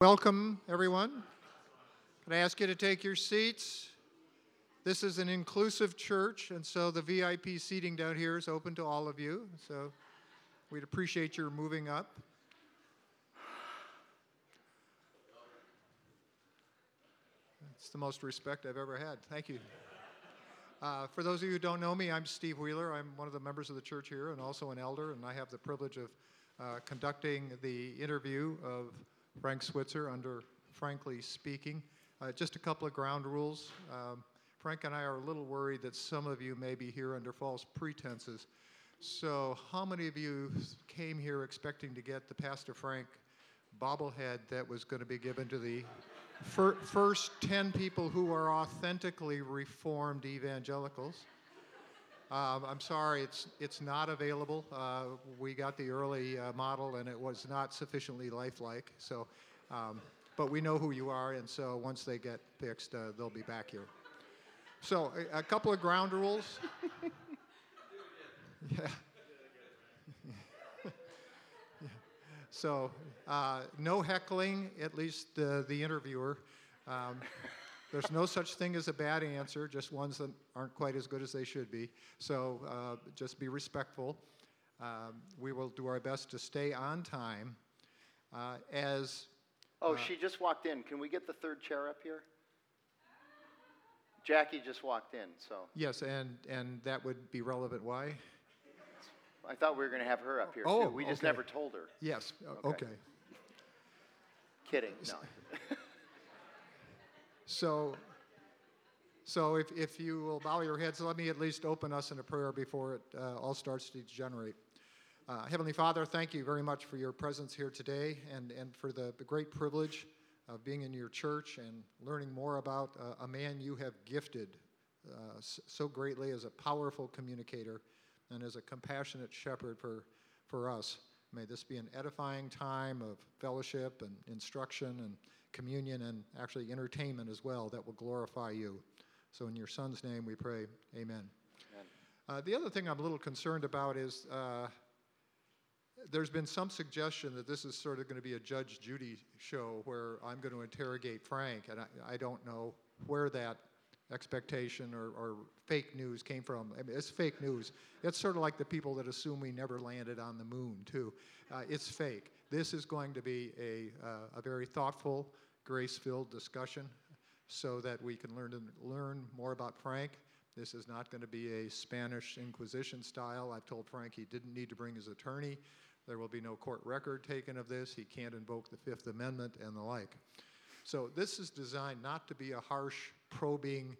Welcome, everyone. Can I ask you to take your seats? This is an inclusive church, and so the VIP seating down here is open to all of you. So we'd appreciate your moving up. It's the most respect I've ever had. Thank you. Uh, for those of you who don't know me, I'm Steve Wheeler. I'm one of the members of the church here and also an elder, and I have the privilege of uh, conducting the interview of Frank Switzer under Frankly Speaking. Uh, just a couple of ground rules. Um, Frank and I are a little worried that some of you may be here under false pretenses. So, how many of you came here expecting to get the Pastor Frank bobblehead that was going to be given to the fir- first 10 people who are authentically reformed evangelicals? Um, I'm sorry, it's, it's not available. Uh, we got the early uh, model and it was not sufficiently lifelike. So, um, but we know who you are, and so once they get fixed, uh, they'll be back here. So, a, a couple of ground rules. yeah. So, uh, no heckling, at least the interviewer. Um, there's no such thing as a bad answer, just ones that aren't quite as good as they should be. So uh, just be respectful. Um, we will do our best to stay on time. Uh, as oh, uh, she just walked in. Can we get the third chair up here? Jackie just walked in, so. Yes, and and that would be relevant. Why? I thought we were going to have her up here oh, too. We just okay. never told her. Yes. Okay. okay. Kidding. No. So, so if, if you will bow your heads, let me at least open us in a prayer before it uh, all starts to degenerate. Uh, Heavenly Father, thank you very much for your presence here today and, and for the, the great privilege of being in your church and learning more about uh, a man you have gifted uh, so greatly as a powerful communicator and as a compassionate shepherd for, for us. May this be an edifying time of fellowship and instruction and communion and actually entertainment as well that will glorify you. So, in your Son's name we pray, Amen. amen. Uh, the other thing I'm a little concerned about is uh, there's been some suggestion that this is sort of going to be a Judge Judy show where I'm going to interrogate Frank, and I, I don't know where that expectation or, or, fake news came from. I mean, it's fake news. It's sort of like the people that assume we never landed on the moon, too. Uh, it's fake. This is going to be a, uh, a very thoughtful, grace filled discussion so that we can learn, to learn more about Frank. This is not going to be a Spanish Inquisition style. I've told Frank he didn't need to bring his attorney. There will be no court record taken of this. He can't invoke the Fifth Amendment and the like. So, this is designed not to be a harsh, probing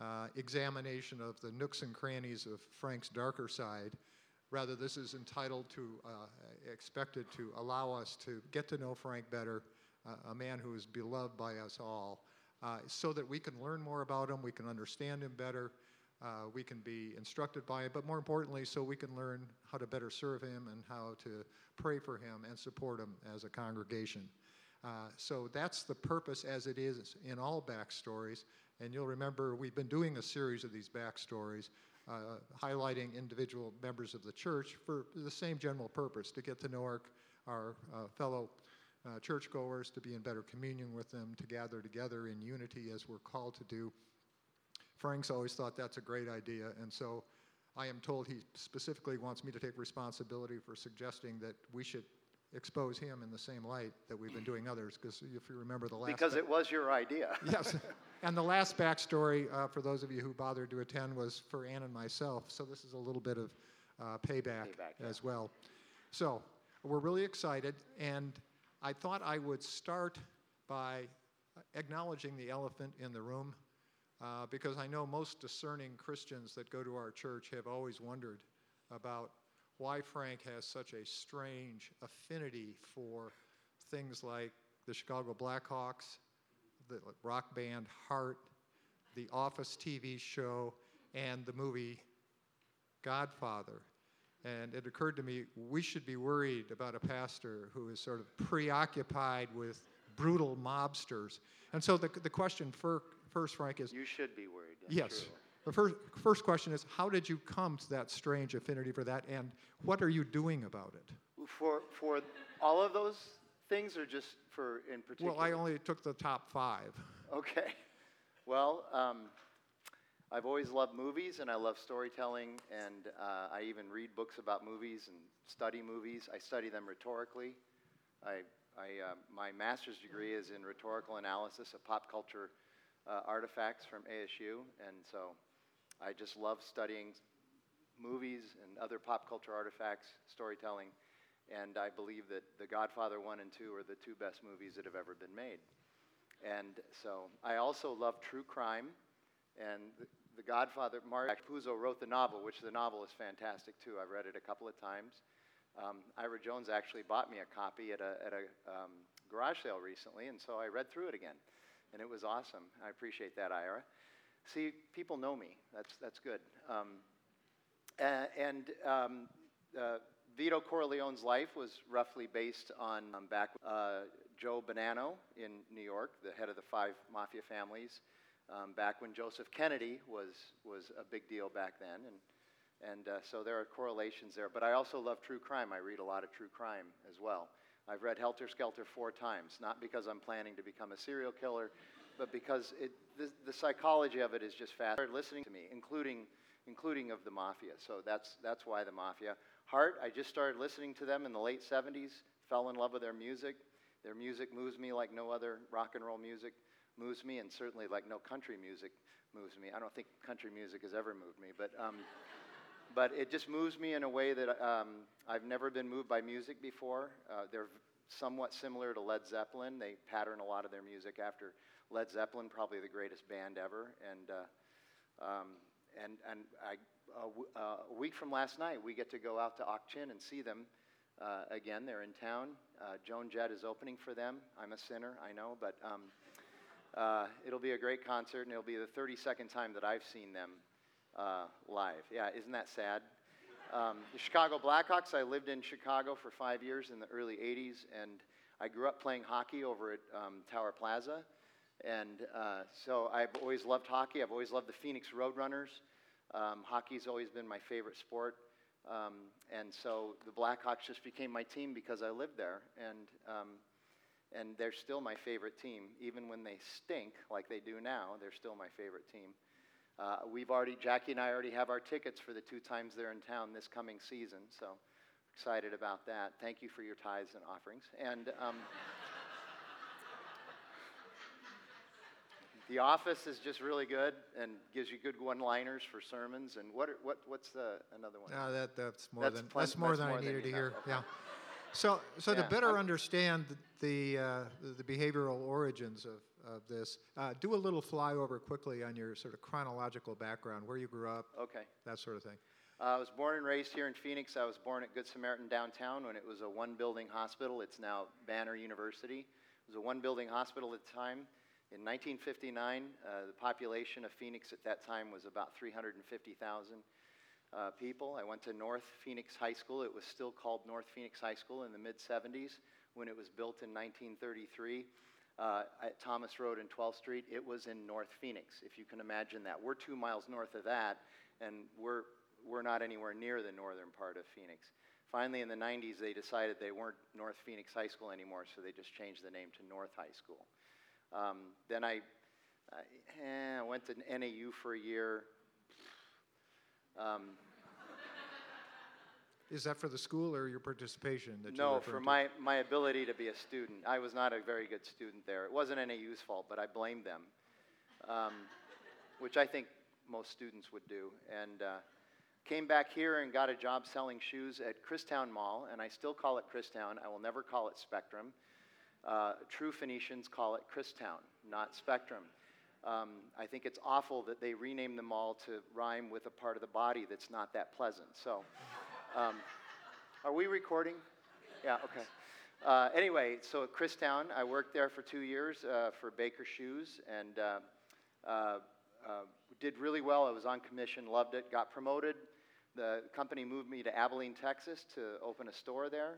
uh, examination of the nooks and crannies of Frank's darker side, Rather, this is entitled to, uh, expected to allow us to get to know Frank better, uh, a man who is beloved by us all, uh, so that we can learn more about him, we can understand him better, uh, we can be instructed by him, but more importantly, so we can learn how to better serve him and how to pray for him and support him as a congregation. Uh, so that's the purpose as it is in all backstories. And you'll remember we've been doing a series of these backstories uh, highlighting individual members of the church for the same general purpose to get to know our, our uh, fellow uh, churchgoers, to be in better communion with them, to gather together in unity as we're called to do. Frank's always thought that's a great idea, and so I am told he specifically wants me to take responsibility for suggesting that we should expose him in the same light that we've been doing others. Because if you remember the last. Because it was your idea. yes. And the last backstory, uh, for those of you who bothered to attend, was for Ann and myself. So this is a little bit of uh, payback, payback yeah. as well. So we're really excited. And I thought I would start by acknowledging the elephant in the room. Uh, because I know most discerning Christians that go to our church have always wondered about why Frank has such a strange affinity for things like the Chicago Blackhawks, the rock band Heart, the Office TV show, and the movie Godfather. And it occurred to me we should be worried about a pastor who is sort of preoccupied with brutal mobsters. And so the, the question for, first, Frank, is You should be worried. yes. True. The first, first question is how did you come to that strange affinity for that, and what are you doing about it? For, for all of those things, or just for in particular? Well, I only took the top five. Okay. Well, um, I've always loved movies and I love storytelling, and uh, I even read books about movies and study movies. I study them rhetorically. I, I, uh, my master's degree is in rhetorical analysis of pop culture uh, artifacts from ASU, and so I just love studying movies and other pop culture artifacts, storytelling, and I believe that The Godfather 1 and 2 are the two best movies that have ever been made. And so I also love true crime. And the, the Godfather, Mario Puzo wrote the novel, which the novel is fantastic too. I've read it a couple of times. Um, Ira Jones actually bought me a copy at a, at a um, garage sale recently, and so I read through it again. And it was awesome. I appreciate that, Ira. See, people know me. That's, that's good. Um, and um, uh, Vito Corleone's life was roughly based on um, back uh, Joe Bonanno in New York, the head of the five mafia families, um, back when Joseph Kennedy was, was a big deal back then. And, and uh, so there are correlations there. But I also love true crime. I read a lot of true crime as well. I've read Helter Skelter four times, not because I'm planning to become a serial killer, but because it, the, the psychology of it is just fascinating. Listening to me, including, including of the mafia. So that's, that's why the mafia. Heart, I just started listening to them in the late 70s, fell in love with their music. Their music moves me like no other rock and roll music moves me, and certainly like no country music moves me. I don't think country music has ever moved me, but, um, but it just moves me in a way that um, I've never been moved by music before. Uh, they're somewhat similar to Led Zeppelin. They pattern a lot of their music after Led Zeppelin, probably the greatest band ever. And, uh, um, and, and I, uh, a week from last night, we get to go out to Ak-Chin and see them uh, again. They're in town. Uh, Joan Jett is opening for them. I'm a sinner, I know, but um, uh, it'll be a great concert, and it'll be the 32nd time that I've seen them uh, live. Yeah, isn't that sad? Um, the Chicago Blackhawks, I lived in Chicago for five years in the early 80s, and I grew up playing hockey over at um, Tower Plaza. And uh, so I've always loved hockey. I've always loved the Phoenix Roadrunners. Um, hockey's always been my favorite sport. Um, and so the Blackhawks just became my team because I lived there. And, um, and they're still my favorite team. Even when they stink like they do now, they're still my favorite team. Uh, we've already, Jackie and I already have our tickets for the two times they're in town this coming season. So excited about that. Thank you for your tithes and offerings. And The Office is just really good and gives you good one-liners for sermons. And what, what what's the another one? No, that that's more That's than plen- that's more that's than more I than needed to hear. okay. Yeah. So so Yeah, to better I'm- understand the uh, the, behavioral origins of, of this, uh, do a little flyover quickly on your sort of chronological background, where you grew up, Okay. that sort of thing. Uh, I was born and raised here in Phoenix. I was born at Good Samaritan downtown when it was a one-building hospital. It's now Banner University. It was a one-building hospital at the time. In 1959, uh, the population of Phoenix at that time was about 350,000 uh, people. I went to North Phoenix High School. It was still called North Phoenix High School in the mid 70s when it was built in 1933 uh, at Thomas Road and 12th Street. It was in North Phoenix, if you can imagine that. We're two miles north of that, and we're, we're not anywhere near the northern part of Phoenix. Finally, in the 90s, they decided they weren't North Phoenix High School anymore, so they just changed the name to North High School. Um, then I, I eh, went to NAU for a year. Um, Is that for the school or your participation that no, for to? my, my ability to be a student. I was not a very good student there. It wasn't NAU's fault, but I blamed them, um, which I think most students would do. And uh, came back here and got a job selling shoes at Christown Mall, and I still call it Christown. I will never call it Spectrum. Uh, true Phoenicians call it Christown, not Spectrum. Um, I think it's awful that they renamed the mall to rhyme with a part of the body that's not that pleasant. So, um, are we recording? Yeah, okay. Uh, anyway, so at Christown, I worked there for two years uh, for Baker Shoes and uh, uh, uh, did really well. I was on commission, loved it, got promoted. The company moved me to Abilene, Texas to open a store there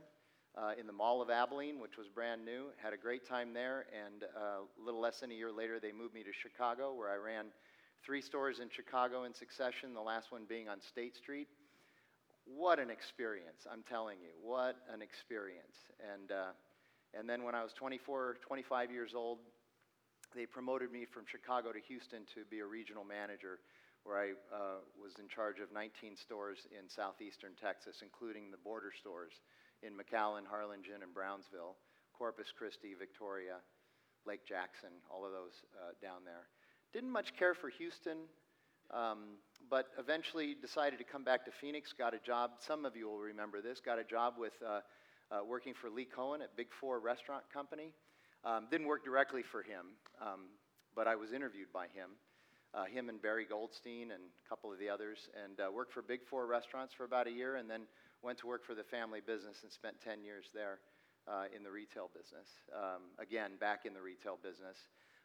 uh, in the Mall of Abilene, which was brand new. Had a great time there, and uh, a little less than a year later, they moved me to Chicago, where I ran three stores in Chicago in succession, the last one being on State Street. What an experience, I'm telling you. What an experience. And, uh, And then when I was 24, 25 years old, they promoted me from Chicago to Houston to be a regional manager, where I uh, was in charge of 19 stores in southeastern Texas, including the border stores in McAllen, Harlingen, and Brownsville, Corpus Christi, Victoria, Lake Jackson, all of those uh, down there. Didn't much care for Houston, um, but eventually decided to come back to Phoenix. Got a job, some of you will remember this, got a job with uh, uh, working for Lee Cohen at Big Four Restaurant Company. Um, didn't work directly for him, um, but I was interviewed by him. Uh, him and Barry Goldstein and a couple of the others, and uh, worked for Big Four restaurants for about a year, and then went to work for the family business and spent 10 years there uh, in the retail business. Um, again, back in the retail business.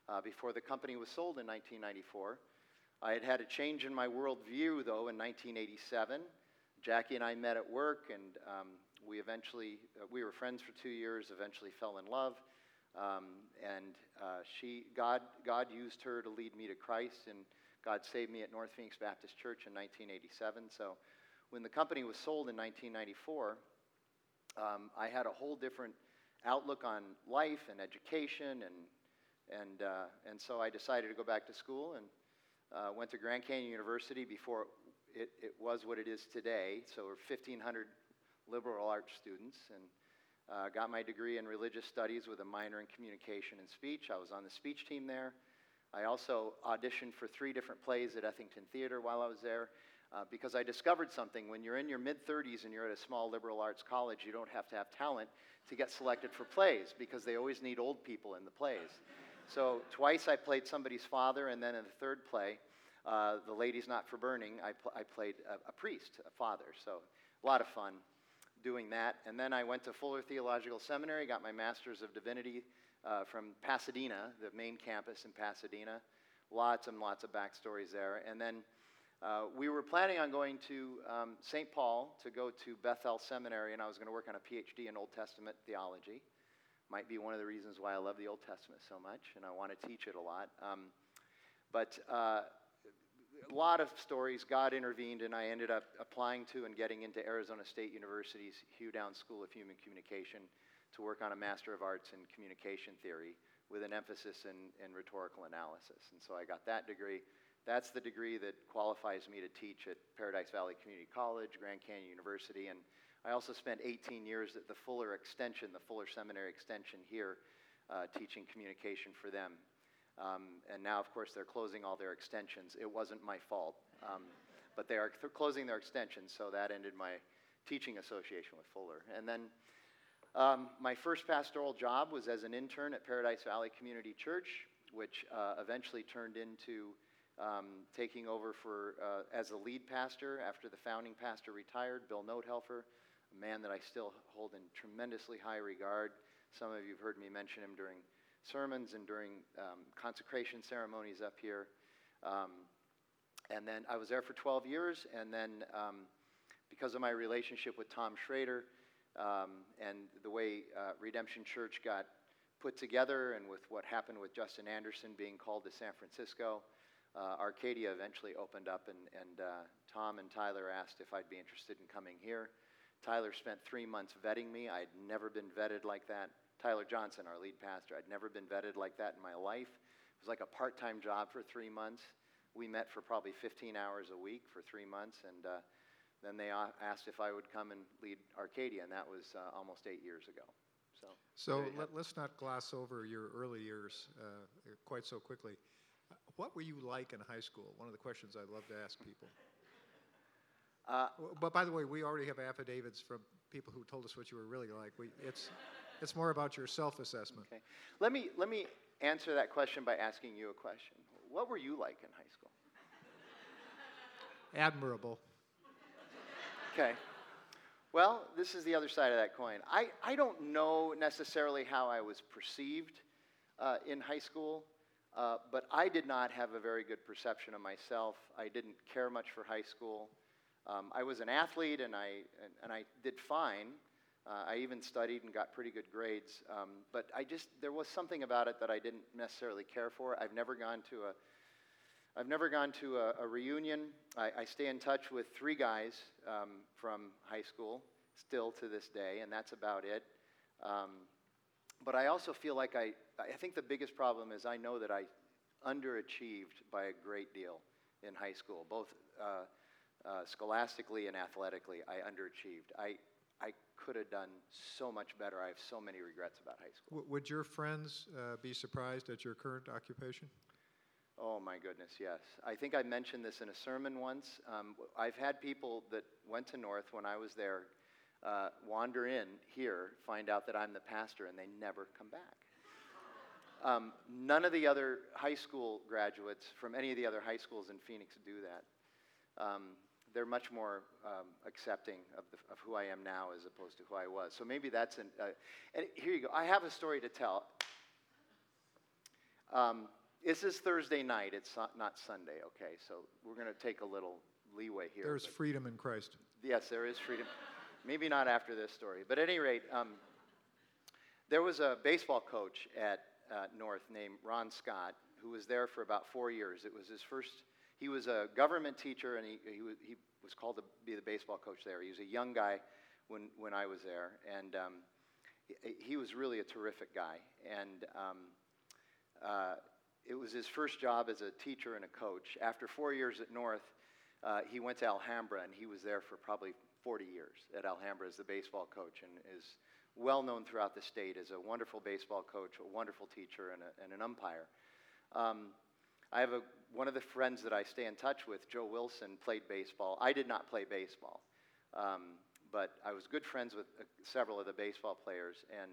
Uh, before the company was sold in 1994. I had had a change in my worldview, though, in 1987. Jackie and I met at work, and um, we eventually, uh, we were friends for two years, eventually fell in love. Um, and uh, she, God, God used her to lead me to Christ, and God saved me at North Phoenix Baptist Church in 1987. So when the company was sold in 1994, um, I had a whole different outlook on life and education, and, and, uh, and so I decided to go back to school and uh, went to Grand Canyon University before it, it was what it is today. So we're 1,500 liberal arts students, and uh, got my degree in religious studies with a minor in communication and speech. I was on the speech team there. I also auditioned for three different plays at Ethington Theater while I was there uh, because I discovered something. When you're in your mid 30s and you're at a small liberal arts college, you don't have to have talent to get selected for plays because they always need old people in the plays. So twice I played somebody's father, and then in the third play, uh, The Lady's Not for Burning, I, pl- I played a, a priest, a father. So a lot of fun doing that. And then I went to Fuller Theological Seminary, got my Master's of Divinity uh, from Pasadena, the main campus in Pasadena. Lots and lots of backstories there. And then uh, we were planning on going to um, St. Paul to go to Bethel Seminary, and I was going to work on a PhD in Old Testament theology. Might be one of the reasons why I love the Old Testament so much, and I want to teach it a lot. Um, but uh, a lot of stories. God intervened, and I ended up applying to and getting into Arizona State University's Hugh Downs School of Human Communication to work on a Master of Arts in Communication Theory with an emphasis in, in rhetorical analysis. And so I got that degree. That's the degree that qualifies me to teach at Paradise Valley Community College, Grand Canyon University, and I also spent 18 years at the Fuller Extension, the Fuller Seminary Extension here, uh, teaching communication for them. Um, and now, of course, they're closing all their extensions. It wasn't my fault. Um, but they are th- closing their extensions, so that ended my teaching association with Fuller. And then um, my first pastoral job was as an intern at Paradise Valley Community Church, which uh, eventually turned into um, taking over for, uh, as a lead pastor after the founding pastor retired, Bill Notehelfer, a man that I still hold in tremendously high regard. Some of you have heard me mention him during sermons and during um, consecration ceremonies up here. Um, and then I was there for 12 years, and then um, because of my relationship with Tom Schrader um, and the way uh, Redemption Church got put together, and with what happened with Justin Anderson being called to San Francisco, uh, Arcadia eventually opened up, and, and uh, Tom and Tyler asked if I'd be interested in coming here. Tyler spent three months vetting me. I'd never been vetted like that. Tyler Johnson, our lead pastor. I'd never been vetted like that in my life. It was like a part time job for three months. We met for probably 15 hours a week for three months, and uh, then they asked if I would come and lead Arcadia, and that was uh, almost eight years ago. So, so let, us not gloss over your early years uh, quite so quickly. What were you like in high school? One of the questions I love to ask people. Uh, but by the way, we already have affidavits from people who told us what you were really like. We, it's, it's more about your self assessment. Okay. Let me, let me answer that question by asking you a question. What were you like in high school? Admirable. Okay. Well, this is the other side of that coin. I, I don't know necessarily how I was perceived uh, in high school, uh, but I did not have a very good perception of myself. I didn't care much for high school. Um, I was an athlete and I, and, and I did fine, uh, I even studied and got pretty good grades, um, but I just there was something about it that I didn't necessarily care for. I've never gone to a I've never gone to a, a reunion. I, I, stay in touch with three guys um, from high school still to this day, and that's about it. Um, but I also feel like I, I think the biggest problem is I know that I underachieved by a great deal in high school, both uh, uh, scholastically and athletically. I underachieved. I, I could have done so much better. I have so many regrets about high school. W- would your friends uh, be surprised at your current occupation? Oh my goodness, yes. I think I mentioned this in a sermon once. Um, I've had people that went to North when I was there uh, wander in here, find out that I'm the pastor, and they never come back. Um, none of the other high school graduates from any of the other high schools in Phoenix do that. Um, they're much more um, accepting of, the, of, who I am now as opposed to who I was. So maybe that's an. Uh, and here you go. I have a story to tell. Um, this is Thursday night. It's not Sunday, okay? So we're going to take a little leeway here. There's freedom in Christ. Yes, there is freedom. Maybe not after this story. But at any rate, um, there was a baseball coach at uh, North named Ron Scott who was there for about four years. It was his first, he was a government teacher and he, he, he was called to be the baseball coach there. He was a young guy when, when I was there. And um, he, he, was really a terrific guy. And um, uh, it was his first job as a teacher and a coach. After four years at North, uh, he went to Alhambra, and he was there for probably 40 years at Alhambra as the baseball coach, and is well known throughout the state as a wonderful baseball coach, a wonderful teacher, and, a, and an umpire. Um, I have a, one of the friends that I stay in touch with, Joe Wilson, played baseball. I did not play baseball, um, but I was good friends with uh, several of the baseball players. And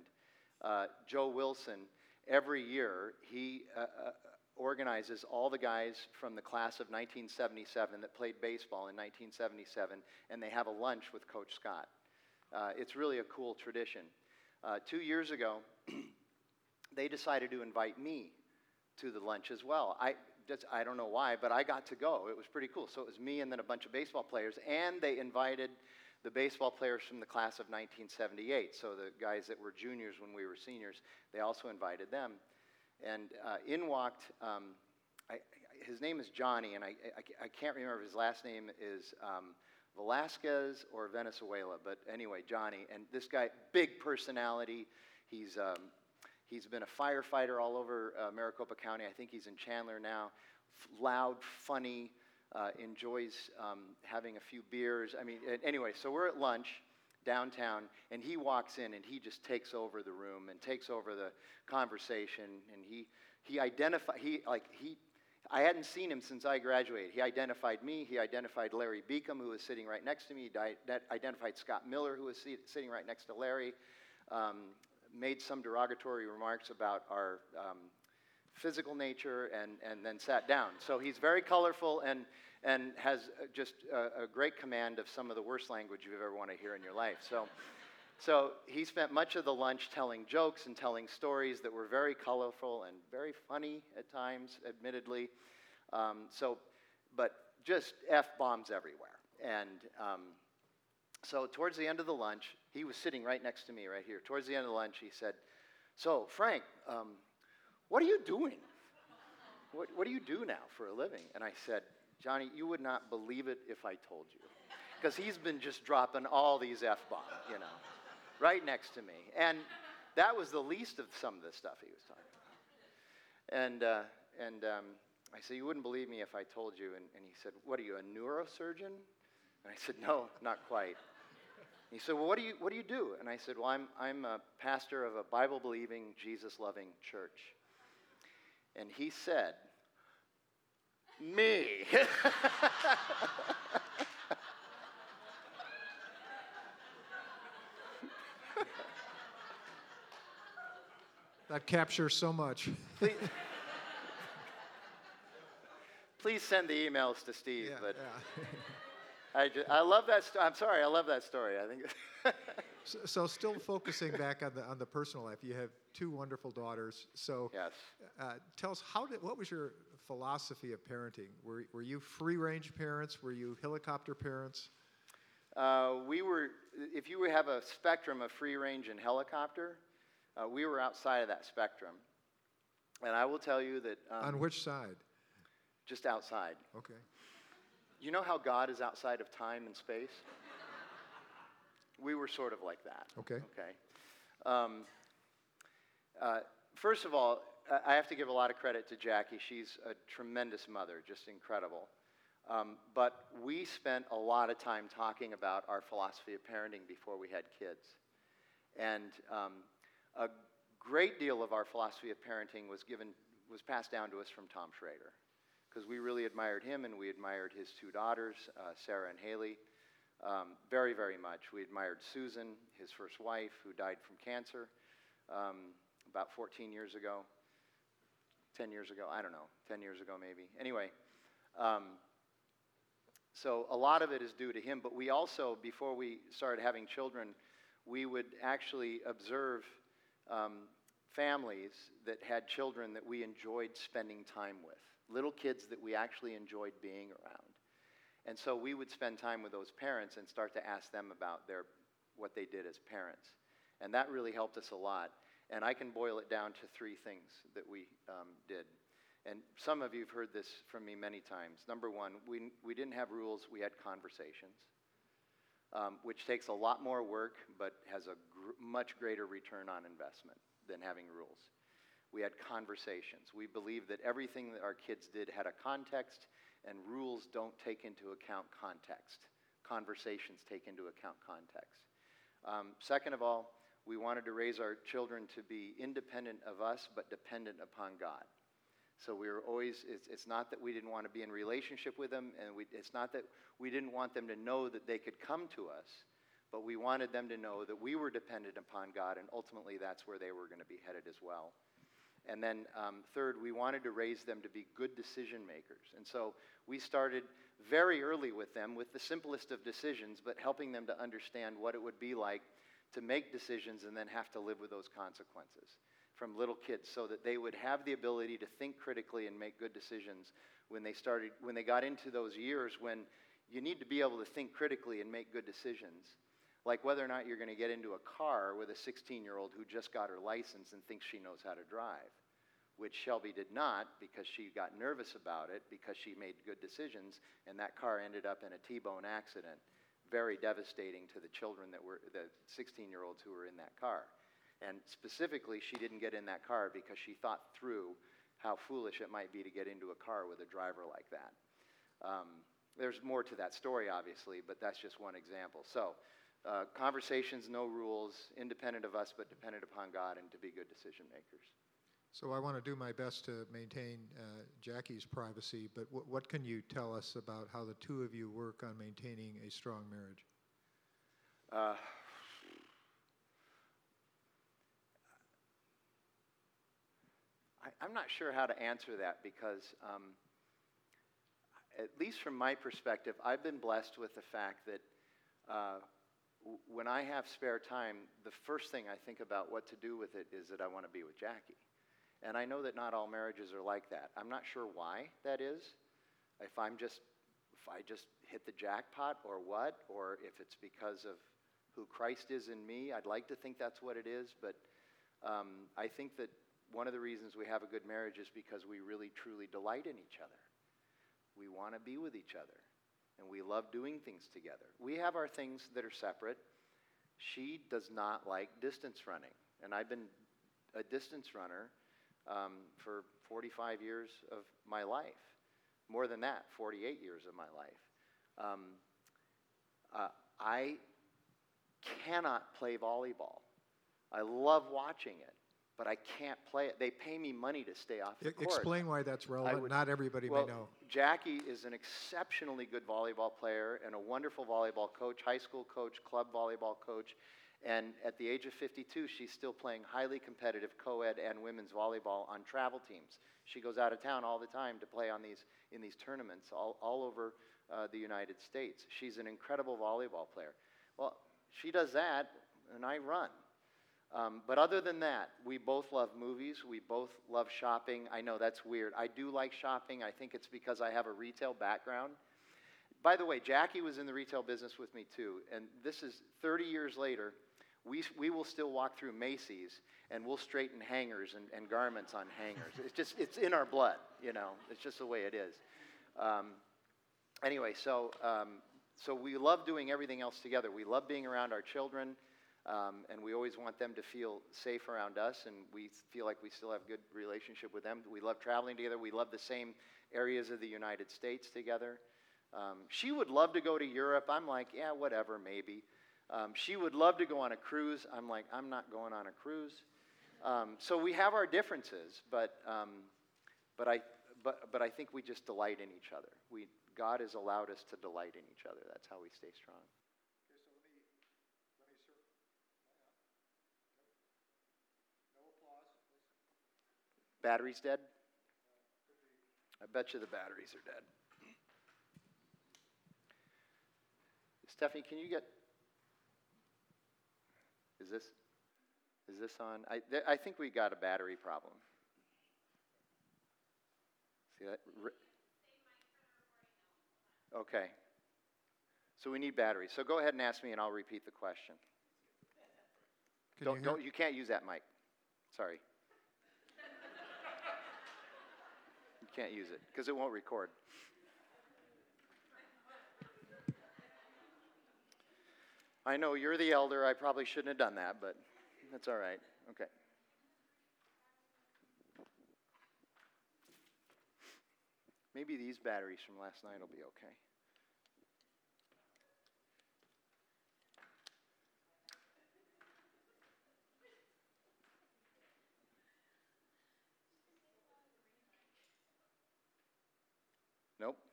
uh, Joe Wilson every year, he uh, uh, organizes all the guys from the class of 1977 that played baseball in 1977, and they have a lunch with Coach Scott. Uh, it's really a cool tradition. Uh, two years ago, they decided to invite me to the lunch as well. I, I don't know why, but I got to go. It was pretty cool. So it was me and then a bunch of baseball players, and they invited the baseball players from the class of 1978. So the guys that were juniors when we were seniors, they also invited them. And uh, in walked, um, I, his name is Johnny, and I, I, can't remember his last name is um, Velasquez or Venezuela, but anyway, Johnny. And this guy, big personality. He's, um, he's been a firefighter all over uh, Maricopa County. I think he's in Chandler now. F- loud, funny, uh, enjoys um, having a few beers. I mean, anyway, so we're at lunch downtown, and he walks in and he just takes over the room and takes over the conversation. And he he identified he like he. I hadn't seen him since I graduated. He identified me. He identified Larry Beacom, who was sitting right next to me. He identified Scott Miller, who was sitting right next to Larry. Um, made some derogatory remarks about our um, physical nature and, and then sat down. So he's very colorful and, and has uh, just a, a great command of some of the worst language you ever want to hear in your life. So, so he spent much of the lunch telling jokes and telling stories that were very colorful and very funny at times, admittedly. Um, so, but just F bombs everywhere. And um, so, towards the end of the lunch, he was sitting right next to me, right here. Towards the end of the lunch, he said, So, Frank, um, what are you doing? What, what do you do now for a living? And I said, Johnny, you would not believe it if I told you. Because he's been just dropping all these F bombs, you know, right next to me. And that was the least of some of the stuff he was talking about. And, uh, and um, I said, You wouldn't believe me if I told you. And, and he said, What are you, a neurosurgeon? And I said, No, not quite. He said, Well, what do you, what do, you do? And I said, Well, I'm, I'm a pastor of a Bible believing, Jesus loving church. And he said, Me. that captures so much. please, please send the emails to Steve. Yeah, but yeah. I, just, I love that. I'm sorry, I love that story. I think. so, so, still focusing back on the on the personal life, you have two wonderful daughters. So, yes. Uh, tell us how did what was your philosophy of parenting? Were were you free range parents? Were you helicopter parents? Uh, we were. If you have a spectrum of free range and helicopter, uh, we were outside of that spectrum. And I will tell you that. Um, on which side? Just outside. Okay. You know how God is outside of time and space? We were sort of like that. Okay. Okay. Um, uh, first of all, I have to give a lot of credit to Jackie. She's a tremendous mother, just incredible. Um, but we spent a lot of time talking about our philosophy of parenting before we had kids. And um, a great deal of our philosophy of parenting was given was passed down to us from Tom Schrader because we really admired him and we admired his two daughters, uh, Sarah and Haley, um, very, very much. We admired Susan, his first wife, who died from cancer um, about 14 years ago, 10 years ago, I don't know, 10 years ago maybe. Anyway, um, so a lot of it is due to him, but we also, before we started having children, we would actually observe um, families that had children that we enjoyed spending time with, little kids that we actually enjoyed being around. And so we would spend time with those parents and start to ask them about their, what they did as parents. And that really helped us a lot. And I can boil it down to three things that we um, did. And some of you have heard this from me many times. Number one, we, we didn't have rules, we had conversations, um, which takes a lot more work but has a gr- much greater return on investment than having rules. We had conversations. We believed that everything that our kids did had a context, and rules don't take into account context. Conversations take into account context. Um, second of all, we wanted to raise our children to be independent of us, but dependent upon God. So we were always, it's, it's not that we didn't want to be in relationship with them, and we, it's not that we didn't want them to know that they could come to us, but we wanted them to know that we were dependent upon God, and ultimately that's where they were going to be headed as well. And then, um, third, we wanted to raise them to be good decision makers. And so we started very early with them with the simplest of decisions, but helping them to understand what it would be like to make decisions and then have to live with those consequences from little kids so that they would have the ability to think critically and make good decisions when they started when they got into those years when you need to be able to think critically and make good decisions like whether or not you're going to get into a car with a 16 year old who just got her license and thinks she knows how to drive which Shelby did not because she got nervous about it because she made good decisions and that car ended up in a T-bone accident very devastating to the children that were the 16 year olds who were in that car. And specifically, she didn't get in that car because she thought through how foolish it might be to get into a car with a driver like that. Um, there's more to that story, obviously, but that's just one example. So, uh, conversations, no rules, independent of us, but dependent upon God, and to be good decision makers. So I want to do my best to maintain uh, Jackie's privacy, but w- what can you tell us about how the two of you work on maintaining a strong marriage? Uh, I, am not sure how to answer that because, um, at least from my perspective, I've been blessed with the fact that uh, when I have spare time, the first thing I think about what to do with it is that I want to be with Jackie. And I know that not all marriages are like that. I'm not sure why that is. If I'm just if I just hit the jackpot or what, or if it's because of who Christ is in me. I'd like to think that's what it is, but um, I think that one of the reasons we have a good marriage is because we really truly delight in each other. We want to be with each other, and we love doing things together. We have our things that are separate. She does not like distance running, and I've been a distance runner um, for 45 years of my life. More than that, 48 years of my life. Um, uh, I cannot play volleyball. I love watching it, but I can't play it. They pay me money to stay off the I- court. Explain why that's relevant. would- Not everybody well, may know. Jackie is an exceptionally good volleyball player and a wonderful volleyball coach, high school coach, club volleyball coach. And at the age of 52, she's still playing highly competitive co ed and women's volleyball on travel teams. She goes out of town all the time to play on these, in these tournaments all, all over uh, the United States. She's an incredible volleyball player. Well, she does that, and I run. Um, but other than that, we both love movies. We both love shopping. I know that's weird. I do like shopping. I think it's because I have a retail background. By the way, Jackie was in the retail business with me too. And this is 30 years later. We, we will still walk through Macy's and we'll straighten hangers and, and garments on hangers. It's just, it's in our blood, you know. It's just the way it is. Um, anyway, so, um, so we love doing everything else together. We love being around our children. Um, and we always want them to feel safe around us, and we feel like we still have good relationship with them. We love traveling together. We love the same areas of the United States together. Um, she would love to go to Europe. I'm like, yeah, whatever, maybe. Um, she would love to go on a cruise. I'm like, I'm not going on a cruise. Um, so we have our differences, but, um, but, I, but, but I think we just delight in each other. We, God has allowed us to delight in each other. That's how we stay strong. Batteries dead? I bet you the batteries are dead. Stephanie, can you get. Is this. Is this on? I, th- I think we got a battery problem. See that? Okay. So we need batteries. So go ahead and ask me, and I'll repeat the question. Can don't, you don't, you can't use that mic. Sorry. you can't use it because it won't record. I know you're the elder. I probably shouldn't have done that, but that's all right. Okay. Maybe these batteries from last night will be okay.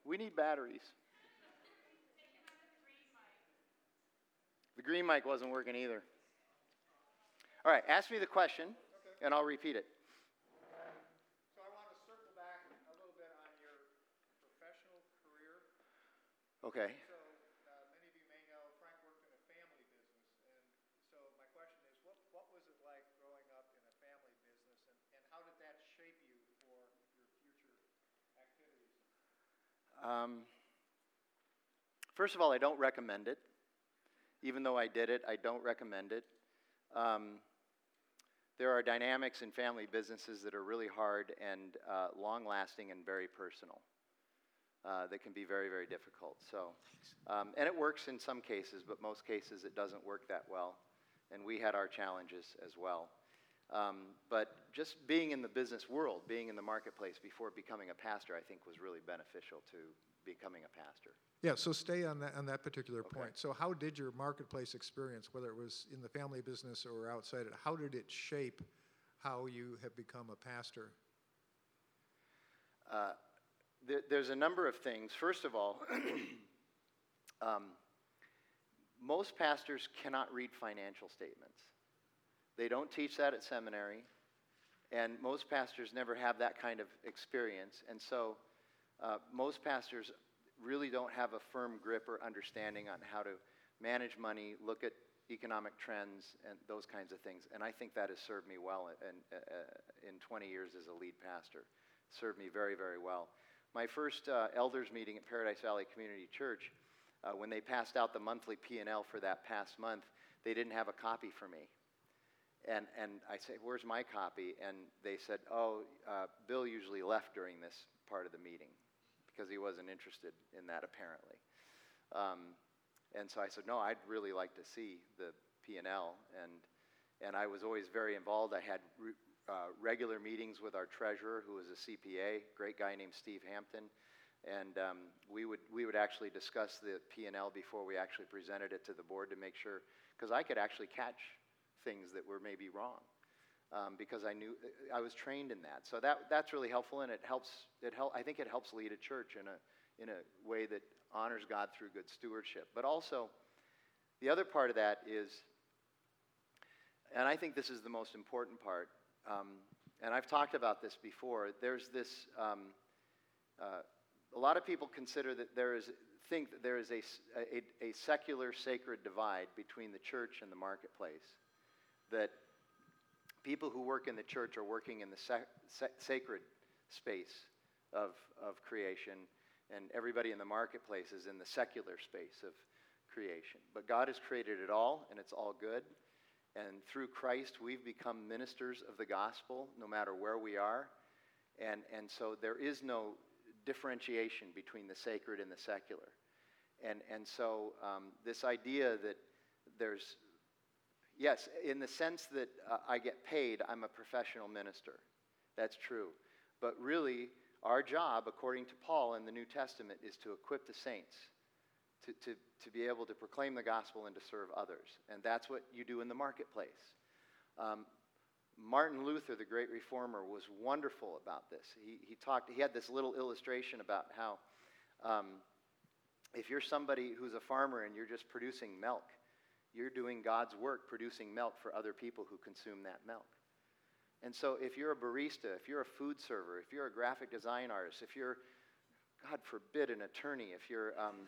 We need batteries. The green mic wasn't working either. All right, ask me the question, and I'll repeat it. So I want to circle back a little bit on your professional career. Okay. So uh, many of you may know Frank worked in a family business, and so my question is, what, what was it like growing up in a family business, and, and how did that shape you for your future activities? Um, first of all, I don't recommend it. Even though I did it, I don't recommend it. Um, there are dynamics in family businesses that are really hard and uh, long lasting and very personal. Uh, that can be very, very difficult. So, um, and it works in some cases, but most cases it doesn't work that well. And we had our challenges as well. Um, but just being in the business world, being in the marketplace before becoming a pastor, I think was really beneficial to becoming a pastor. Yeah, so stay on that, on that particular Okay. point. So how did your marketplace experience, whether it was in the family business or outside it, how did it shape how you have become a pastor? Uh, there, there's a number of things. First of all, um, most pastors cannot read financial statements. They don't teach that at seminary, and most pastors never have that kind of experience. And so, uh, most pastors really don't have a firm grip or understanding on how to manage money, look at economic trends, and those kinds of things. And I think that has served me well in, uh, in 20 years as a lead pastor. Served me very, very well. My first uh, elders meeting at Paradise Valley Community Church, uh, when they passed out the monthly P&L for that past month, they didn't have a copy for me. And, and I said, Where's my copy? And they said, Oh, uh, Bill usually left during this part of the meeting because he wasn't interested in that apparently. Um, and so I said, No, I'd really like to see the P&L. And, and I was always very involved. I had re- uh, regular meetings with our treasurer, who was a CPA, great guy named Steve Hampton. And um, we, would, we would actually discuss the P&L before we actually presented it to the board to make sure, because I could actually catch things that were maybe wrong. Um, because I knew I was trained in that, so that that's really helpful, and it helps. It help. I think it helps lead a church in a in a way that honors God through good stewardship. But also, the other part of that is, and I think this is the most important part. Um, and I've talked about this before. There's this. Um, uh, a lot of people consider that there is think that there is a, a, a secular sacred divide between the church and the marketplace. That people who work in the church are working in the sac- sa- sacred space of, of creation, and everybody in the marketplace is in the secular space of creation. But God has created it all, and it's all good. And through Christ, we've become ministers of the gospel no matter where we are. And, and so there is no differentiation between the sacred and the secular. And, and so um, this idea that there's Yes, in the sense that uh, I get paid, I'm a professional minister. That's true. But really, our job, according to Paul in the New Testament, is to equip the saints to, to, to be able to proclaim the gospel and to serve others. And that's what you do in the marketplace. Um, Martin Luther, the great reformer, was wonderful about this. He, he talked, he had this little illustration about how um, if you're somebody who's a farmer and you're just producing milk, you're doing God's work producing milk for other people who consume that milk. And so if you're a barista, if you're a food server, if you're a graphic design artist, if you're, God forbid, an attorney, if you're, um,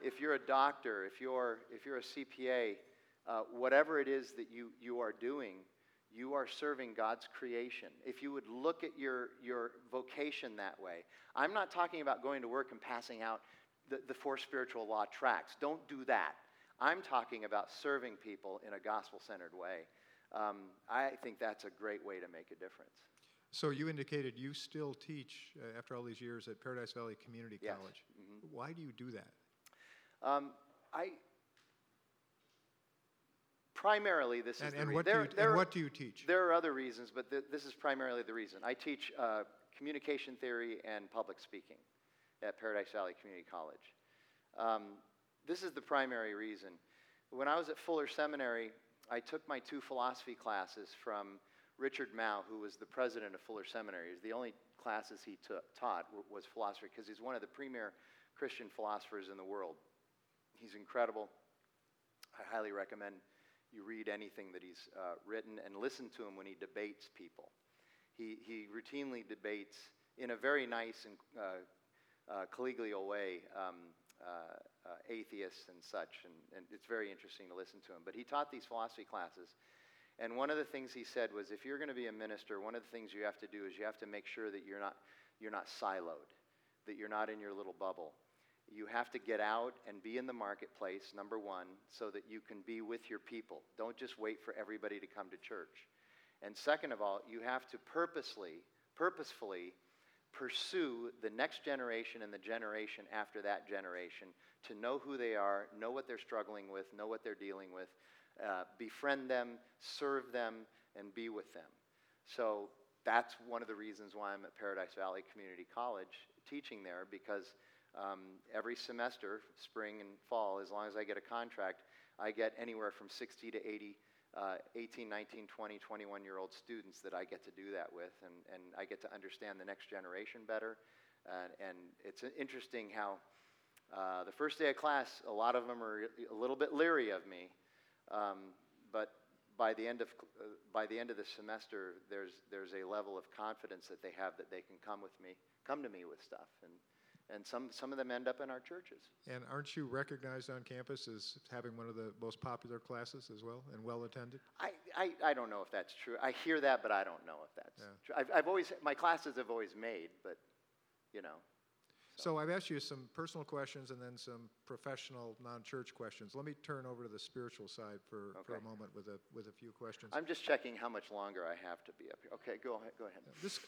if you're a doctor, if you're, if you're a CPA, uh, whatever it is that you, you are doing, you are serving God's creation. If you would look at your, your vocation that way, I'm not talking about going to work and passing out the, the four spiritual law tracts. Don't do that. I'm talking about serving people in a gospel centered way. Um, I think that's a great way to make a difference. So you indicated you still teach uh, after all these years at Paradise Valley Community Yes. College. Mhm. Why do you do that? Um, I primarily this is And, the and what, there, do you, there and are- what do you teach? There are other reasons, but th- this is primarily the reason. I teach uh, communication theory and public speaking at Paradise Valley Community College. Um, this is the primary reason. When I was at Fuller Seminary, I took my two philosophy classes from Richard Mouw, who was the president of Fuller Seminary. The only classes he taught was philosophy because he's one of the premier Christian philosophers in the world. He's incredible. I highly recommend you read anything that he's uh, written and listen to him when he debates people. He, he routinely debates in a very nice and uh, uh, collegial way um, uh, atheists and such, and, and it's very interesting to listen to him. But he taught these philosophy classes, and one of the things he said was if you're going to be a minister, one of the things you have to do is you have to make sure that you're not, you're not siloed, that you're not in your little bubble. You have to get out and be in the marketplace, number one, so that you can be with your people. Don't just wait for everybody to come to church. And second of all, you have to purposely, purposefully pursue the next generation and the generation after that generation to know who they are, know what they're struggling with, know what they're dealing with, uh, befriend them, serve them, and be with them. So that's one of the reasons why I'm at Paradise Valley Community College teaching there because um, every semester, spring and fall, as long as I get a contract, I get anywhere from 60 to 80 uh, 18, 19, 20, 21 year old students that I get to do that with, and, and I get to understand the next generation better. Uh, and it's interesting how uh, the first day of class, a lot of them are a little bit leery of me, um, but by the end of uh, by the end of the semester, there's there's a level of confidence that they have that they can come with me, come to me with stuff, and and some some of them end up in our churches. And aren't you recognized on campus as having one of the most popular classes as well and well attended? I, I, I don't know if that's true. I hear that, but I don't know if that's Yeah. true. I've, I've always, my classes have always made, but, you know. So I've asked you some personal questions and then some professional, non-church questions. Let me turn over to the spiritual side for, for a moment with a, with a few questions. I'm just checking how much longer I have to be up here. Okay, go ahead. Go ahead. This,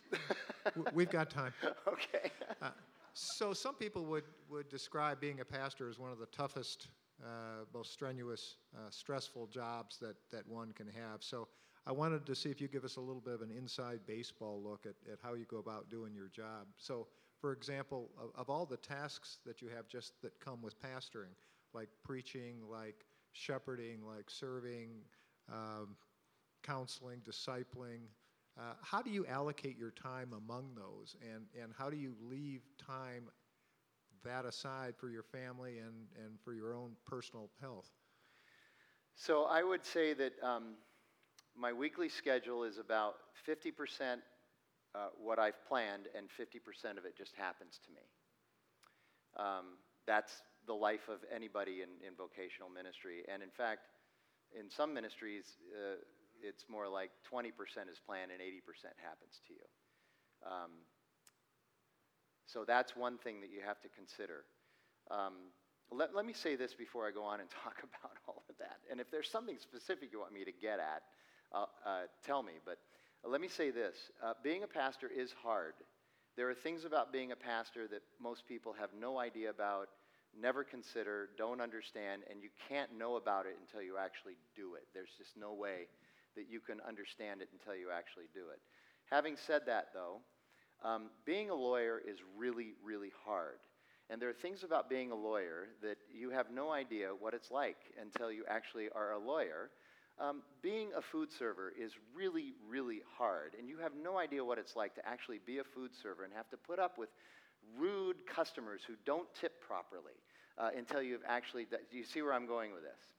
we've got time. okay. Uh, so some people would, would describe being a pastor as one of the toughest, uh, most strenuous, uh, stressful jobs that, that one can have. So I wanted to see if you give us a little bit of an inside baseball look at, at how you go about doing your job. So, for example, of, of all the tasks that you have just that come with pastoring, like preaching, like shepherding, like serving, um, counseling, discipling, uh, how do you allocate your time among those, and, and how do you leave time that aside for your family and, and for your own personal health? So I would say that um, my weekly schedule is about 50% uh, what I've planned, and 50% of it just happens to me. Um, that's the life of anybody in, in vocational ministry. And in fact, in some ministries, uh, it's more like 20% is planned and 80% happens to you. Um, so that's one thing that you have to consider. Um, let, let me say this before I go on and talk about all of that. And if there's something specific you want me to get at, uh, uh, tell me. But let me say this uh, being a pastor is hard. There are things about being a pastor that most people have no idea about, never consider, don't understand, and you can't know about it until you actually do it. There's just no way that you can understand it until you actually do it. Having said that, though, um, being a lawyer is really, really hard. And there are things about being a lawyer that you have no idea what it's like until you actually are a lawyer. Um, being a food server is really, really hard, and you have no idea what it's like to actually be a food server and have to put up with rude customers who don't tip properly uh, until you've actually. Do you see where I'm going with this?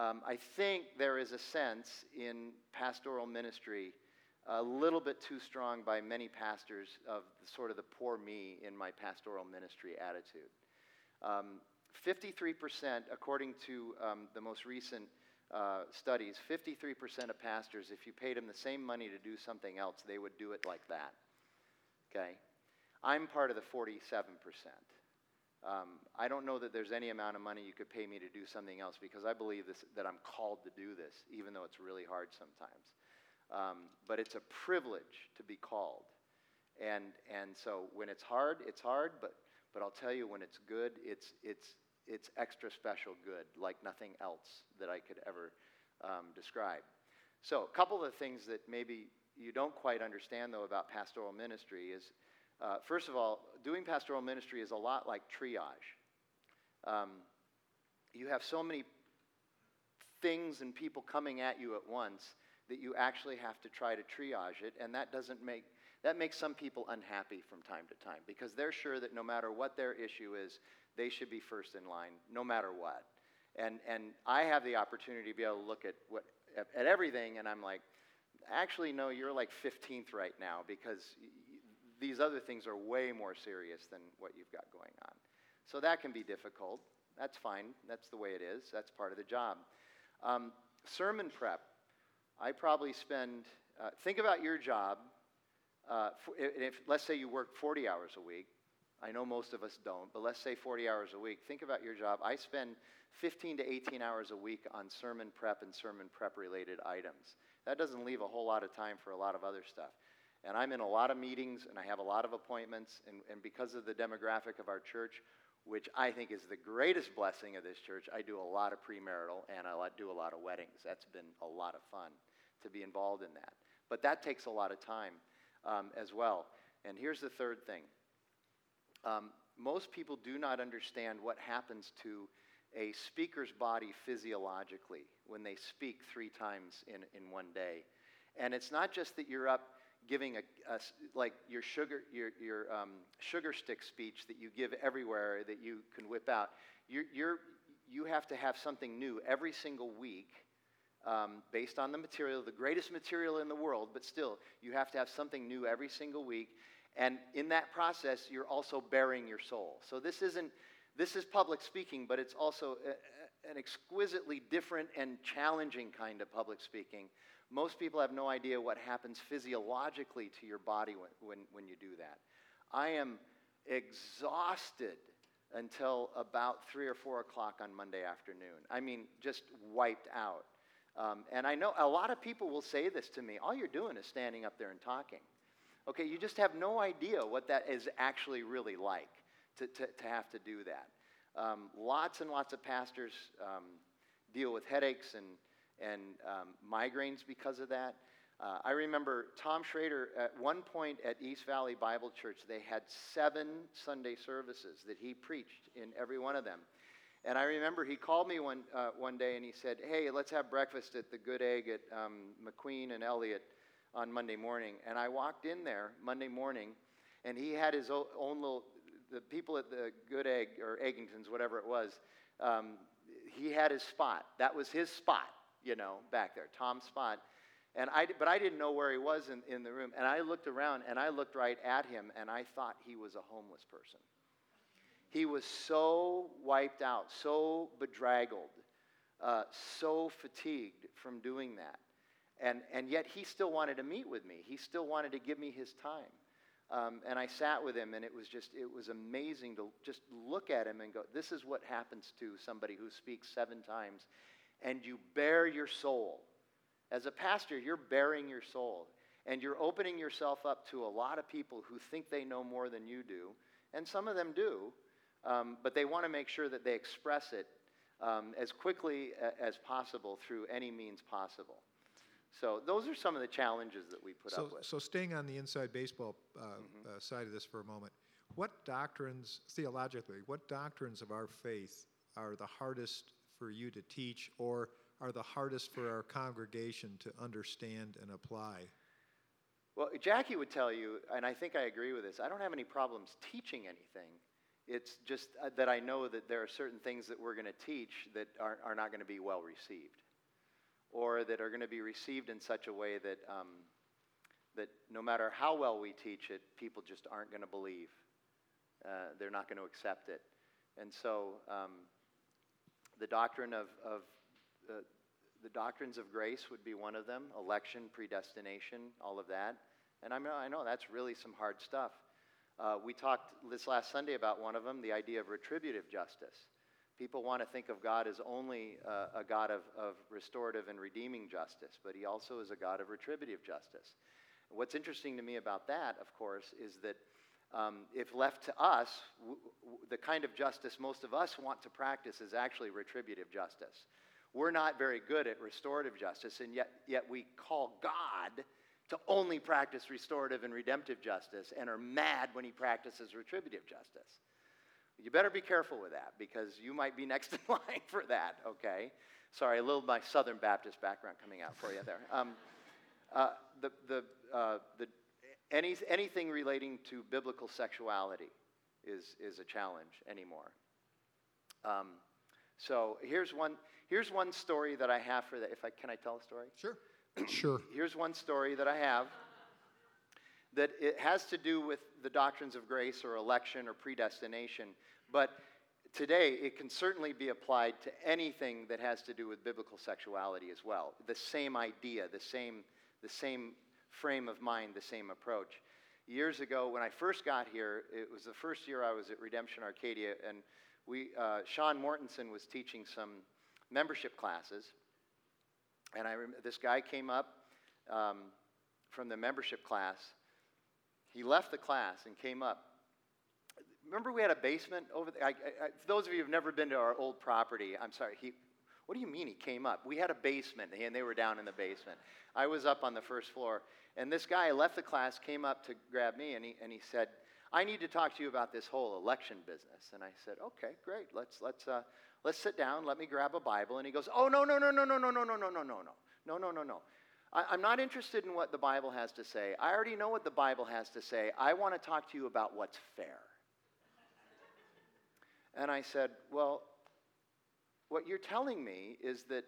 Um, I think there is a sense in pastoral ministry a little bit too strong by many pastors of sort of the poor me in my pastoral ministry attitude. Um, 53%, according to um, the most recent uh, studies, 53% of pastors, if you paid them the same money to do something else, they would do it like that. Okay? I'm part of the 47%. Um, I don't know that there's any amount of money you could pay me to do something else because I believe this, that I'm called to do this, even though it's really hard sometimes. Um, but it's a privilege to be called. And, and so when it's hard, it's hard, but, but I'll tell you, when it's good, it's, it's, it's extra special good, like nothing else that I could ever um, describe. So, a couple of the things that maybe you don't quite understand, though, about pastoral ministry is uh, first of all, doing pastoral ministry is a lot like triage. Um, you have so many things and people coming at you at once that you actually have to try to triage it, and that doesn't make that makes some people unhappy from time to time because they're sure that no matter what their issue is, they should be first in line, no matter what. And and I have the opportunity to be able to look at what at everything, and I'm like, actually, no, you're like 15th right now because these other things are way more serious than what you've got going on. So that can be difficult. That's fine. That's the way it is. That's part of the job. Um, sermon prep. I probably spend, uh, think about your job. Uh, if, let's say you work 40 hours a week. I know most of us don't, but let's say 40 hours a week. Think about your job. I spend 15 to 18 hours a week on sermon prep and sermon prep related items. That doesn't leave a whole lot of time for a lot of other stuff. And I'm in a lot of meetings and I have a lot of appointments. And, and because of the demographic of our church, which I think is the greatest blessing of this church, I do a lot of premarital and I do a lot of weddings. That's been a lot of fun to be involved in that. But that takes a lot of time um, as well. And here's the third thing um, most people do not understand what happens to a speaker's body physiologically when they speak three times in, in one day. And it's not just that you're up giving a, a like your sugar your, your um, sugar stick speech that you give everywhere that you can whip out. You're, you're, you have to have something new every single week um, based on the material the greatest material in the world but still you have to have something new every single week. And in that process you're also baring your soul. So this isn't this is public speaking but it's also a, an exquisitely different and challenging kind of public speaking most people have no idea what happens physiologically to your body when, when, when you do that. I am exhausted until about 3 or 4 o'clock on Monday afternoon. I mean, just wiped out. Um, and I know a lot of people will say this to me all you're doing is standing up there and talking. Okay, you just have no idea what that is actually really like to, to, to have to do that. Um, lots and lots of pastors um, deal with headaches and and um, migraines because of that. Uh, I remember Tom Schrader at one point at East Valley Bible Church, they had seven Sunday services that he preached in every one of them. And I remember he called me one, uh, one day and he said, Hey, let's have breakfast at the Good Egg at um, McQueen and Elliot on Monday morning. And I walked in there Monday morning and he had his own little, the people at the Good Egg or Eggington's, whatever it was, um, he had his spot. That was his spot you know, back there, Tom Spot. And I, but I didn't know where he was in, in the room. And I looked around and I looked right at him and I thought he was a homeless person. He was so wiped out, so bedraggled, uh, so fatigued from doing that. And, and yet he still wanted to meet with me. He still wanted to give me his time. Um, and I sat with him, and it was just, it was amazing to just look at him and go, this is what happens to somebody who speaks seven times and you bare your soul. As a pastor, you're baring your soul. And you're opening yourself up to a lot of people who think they know more than you do. And some of them do. um, but they want to make sure that they express it um, as quickly a- as possible through any means possible. So those are some of the challenges that we put So, up with. so staying on the inside baseball uh, Mm-hmm. uh, side of this for a moment, what doctrines, theologically, what doctrines of our faith are the hardest for you to teach or are the hardest for our congregation to understand and apply? Well, Jackie would tell you, and I think I agree with this, I don't have any problems teaching anything. It's just uh, that I know that there are certain things that we're going to teach that are, are not going to be well received, or that are going to be received in such a way that, um, that no matter how well we teach it, people just aren't going to believe. Uh, they're not going to accept it. And so um, the doctrine of, of uh, the doctrines of grace would be one of them election, predestination, all of that. And I know, I know that's really some hard stuff. Uh, we talked this last Sunday about one of them the idea of retributive justice. People want to think of God as only uh, a God of, of restorative and redeeming justice, but He also is a God of retributive justice. What's interesting to me about that, of course, is that um, if left to us, w- w- the kind of justice most of us want to practice is actually retributive justice. We're not very good at restorative justice, and yet, yet we call God to only practice restorative and redemptive justice and are mad when he practices retributive justice. You better be careful with that because you might be next in line for that, okay? Sorry, a little my Southern Baptist background coming out for you there. Um, uh, the, the, uh, the, any, anything relating to biblical sexuality is, is a challenge anymore. Um, so here's one, here's one story that I have for that. If I, can I tell a story? Sure. sure. Here's one story that I have that it has to do with the doctrines of grace or election or predestination, but today it can certainly be applied to anything that has to do with biblical sexuality as well. The same idea, the same, the same frame of mind, the same approach. Years ago, when I first got here, it was the first year I was at Redemption Arcadia, and we, uh, Sean Mortensen was teaching some membership classes. And I rem- this guy came up um, from the membership class. He left the class and came up. Remember, we had a basement over there. I, I, I, those of you who've never been to our old property, I'm sorry. He, what do you mean he came up? We had a basement, and they were down in the basement. I was up on the first floor, and this guy left the class, came up to grab me, and he, and he said, "I need to talk to you about this whole election business." And I said, "Okay, great. Let's let's uh, let's sit down. Let me grab a Bible." And he goes, "Oh no no no no no no no no no no no no no no no no." I'm not interested in what the Bible has to say. I already know what the Bible has to say. I want to talk to you about what's fair. And I said, Well, what you're telling me is that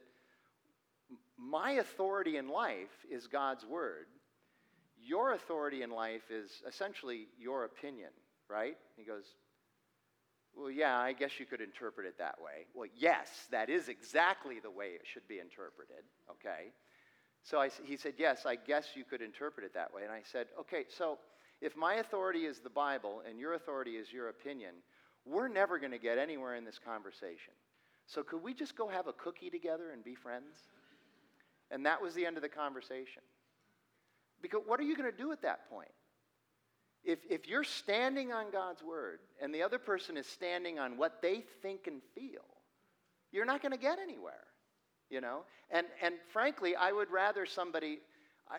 my authority in life is God's word. Your authority in life is essentially your opinion, right? He goes, Well, yeah, I guess you could interpret it that way. Well, yes, that is exactly the way it should be interpreted, okay? So I, he said, Yes, I guess you could interpret it that way. And I said, Okay, so if my authority is the Bible and your authority is your opinion, we're never going to get anywhere in this conversation. So could we just go have a cookie together and be friends? And that was the end of the conversation. Because what are you going to do at that point? If, if you're standing on God's word and the other person is standing on what they think and feel, you're not going to get anywhere, you know? And, and frankly, I would rather somebody, I,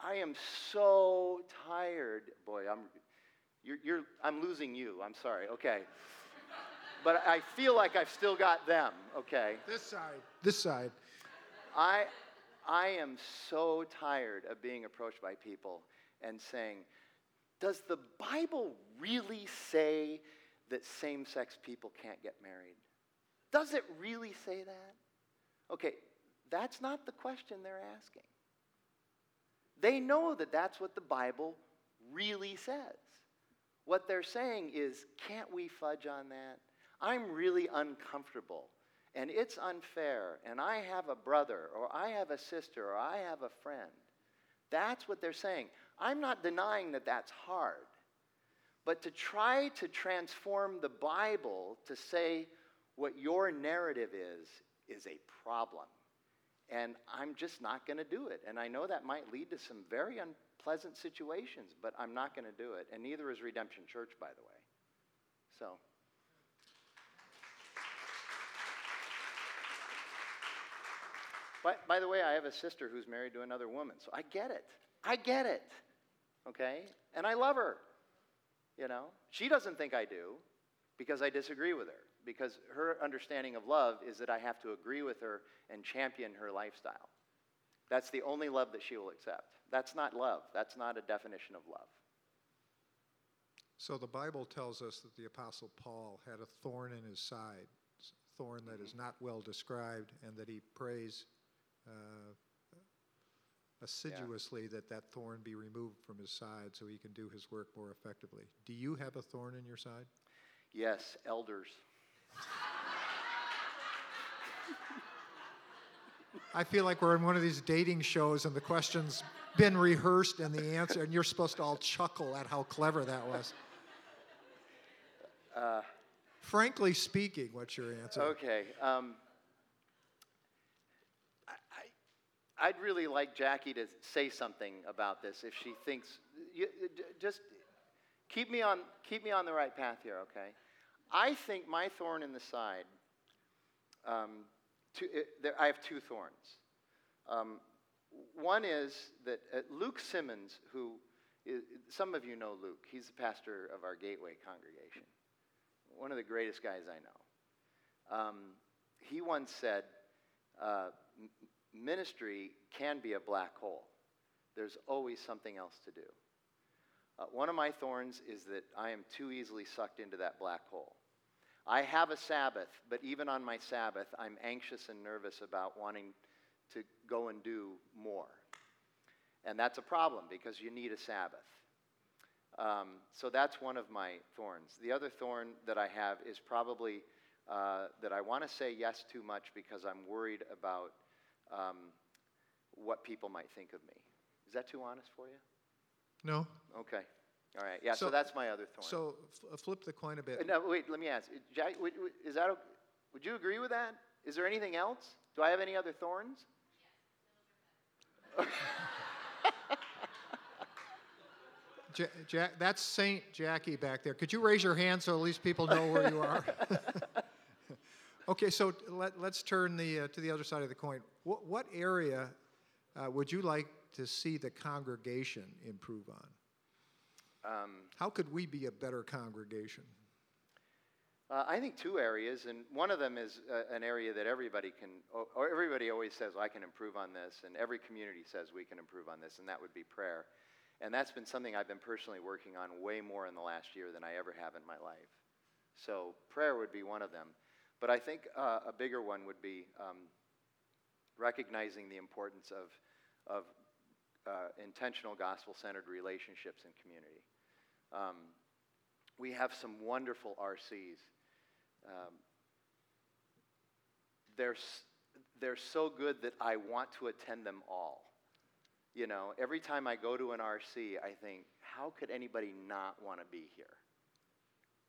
I am so tired. Boy, I'm, you're, you're, I'm losing you. I'm sorry. Okay. But I feel like I've still got them. Okay. This side. This side. I, I am so tired of being approached by people and saying, Does the Bible really say that same sex people can't get married? Does it really say that? Okay, that's not the question they're asking. They know that that's what the Bible really says. What they're saying is, Can't we fudge on that? I'm really uncomfortable and it's unfair, and I have a brother, or I have a sister, or I have a friend. That's what they're saying. I'm not denying that that's hard. But to try to transform the Bible to say what your narrative is, is a problem. And I'm just not going to do it. And I know that might lead to some very unpleasant situations, but I'm not going to do it. And neither is Redemption Church, by the way. So. By, by the way, I have a sister who's married to another woman, so I get it. I get it. Okay? And I love her. You know? She doesn't think I do because I disagree with her. Because her understanding of love is that I have to agree with her and champion her lifestyle. That's the only love that she will accept. That's not love. That's not a definition of love. So the Bible tells us that the Apostle Paul had a thorn in his side, a thorn that is mm-hmm. not well described, and that he prays uh, assiduously that that thorn be removed from his side so he can do his work more effectively. Do you have a thorn in your side? Yes, elders. I feel like we're in one of these dating shows and the question's been rehearsed and the answer, and you're supposed to all chuckle at how clever that was. Uh, Frankly speaking, what's your answer? Okay. Um, I, I, I'd really like Jackie to say something about this if she thinks. You, just keep me on keep me on the right path here, okay? I think my thorn in the side. Um, it, there, I have two thorns. Um, one is that uh, Luke Simmons, who is, some of you know Luke, he's the pastor of our Gateway congregation one of the greatest guys I know. Um, he once said, uh, ministry can be a black hole. There's always something else to do. Uh, one of my thorns is that I am too easily sucked into that black hole. I have a Sabbath, but even on my Sabbath, I'm anxious and nervous about wanting to go and do more. And that's a problem because you need a Sabbath. Um, so that's one of my thorns. The other thorn that I have is probably uh, that I want to say yes too much because I'm worried about um, what people might think of me. Is that too honest for you? No? Okay. All right. Yeah, so, So- that's my other thorn. So f- flip the coin a bit. Uh, no, wait, let me ask. Uh, Jack, is that, would you agree with that? Is there anything else? Do I have any other thorns? Ja- Ja- that's Saint Jackie back there. Could you raise your hand so at least people know where you are? okay, so let, let's turn the, uh, to the other side of the coin. What, what area uh, would you like to see the congregation improve on? Um, How could we be a better congregation? Uh, I think two areas, and one of them is uh, an area that everybody can, or, or everybody always says, well, I can improve on this, and every community says we can improve on this, and that would be prayer. And that's been something I've been personally working on way more in the last year than I ever have in my life. So prayer would be one of them. But I think uh, a bigger one would be um, recognizing the importance of, of uh, intentional gospel centered relationships and community. Um, we have some wonderful RCs. Um, they're, they're so good that I want to attend them all. You know, every time I go to an RC, I think, how could anybody not want to be here?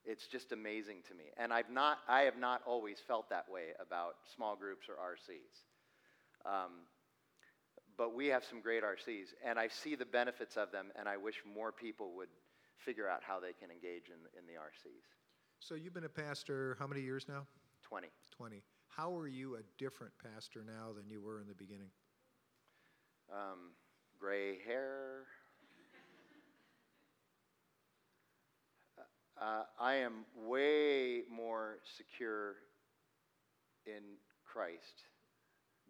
It's just amazing to me. And I've not, I have not always felt that way about small groups or RCs. Um, but we have some great RCs, and I see the benefits of them, and I wish more people would figure out how they can engage in, in the RCs. So you've been a pastor how many years now? 20. 20. How are you a different pastor now than you were in the beginning? Um, gray hair. Uh, I am way more secure in Christ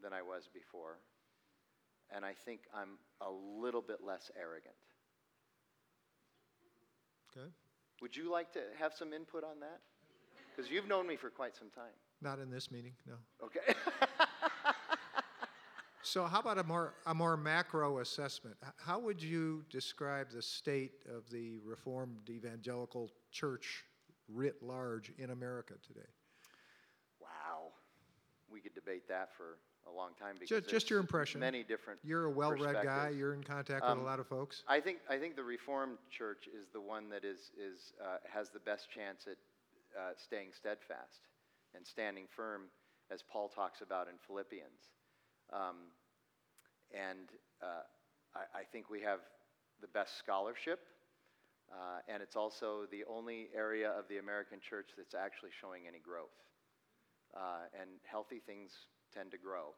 than I was before. And I think I'm a little bit less arrogant. Okay. Would you like to have some input on that? Because you've known me for quite some time. Not in this meeting, no. Okay. So, how about a more, a more macro assessment? How would you describe the state of the Reformed Evangelical Church writ large in America today? wow. We could debate that for a long time because Just, just your impression. Many different. You're a well-read guy. You're in contact with Um, a lot of folks. I think, I think the Reformed Church is the one that is, is, uh, has the best chance at uh, staying steadfast and standing firm, as Paul talks about in Philippians. Um, and uh, I, I think we have the best scholarship, uh, and it's also the only area of the American church that's actually showing any growth. Uh, and healthy things tend to grow.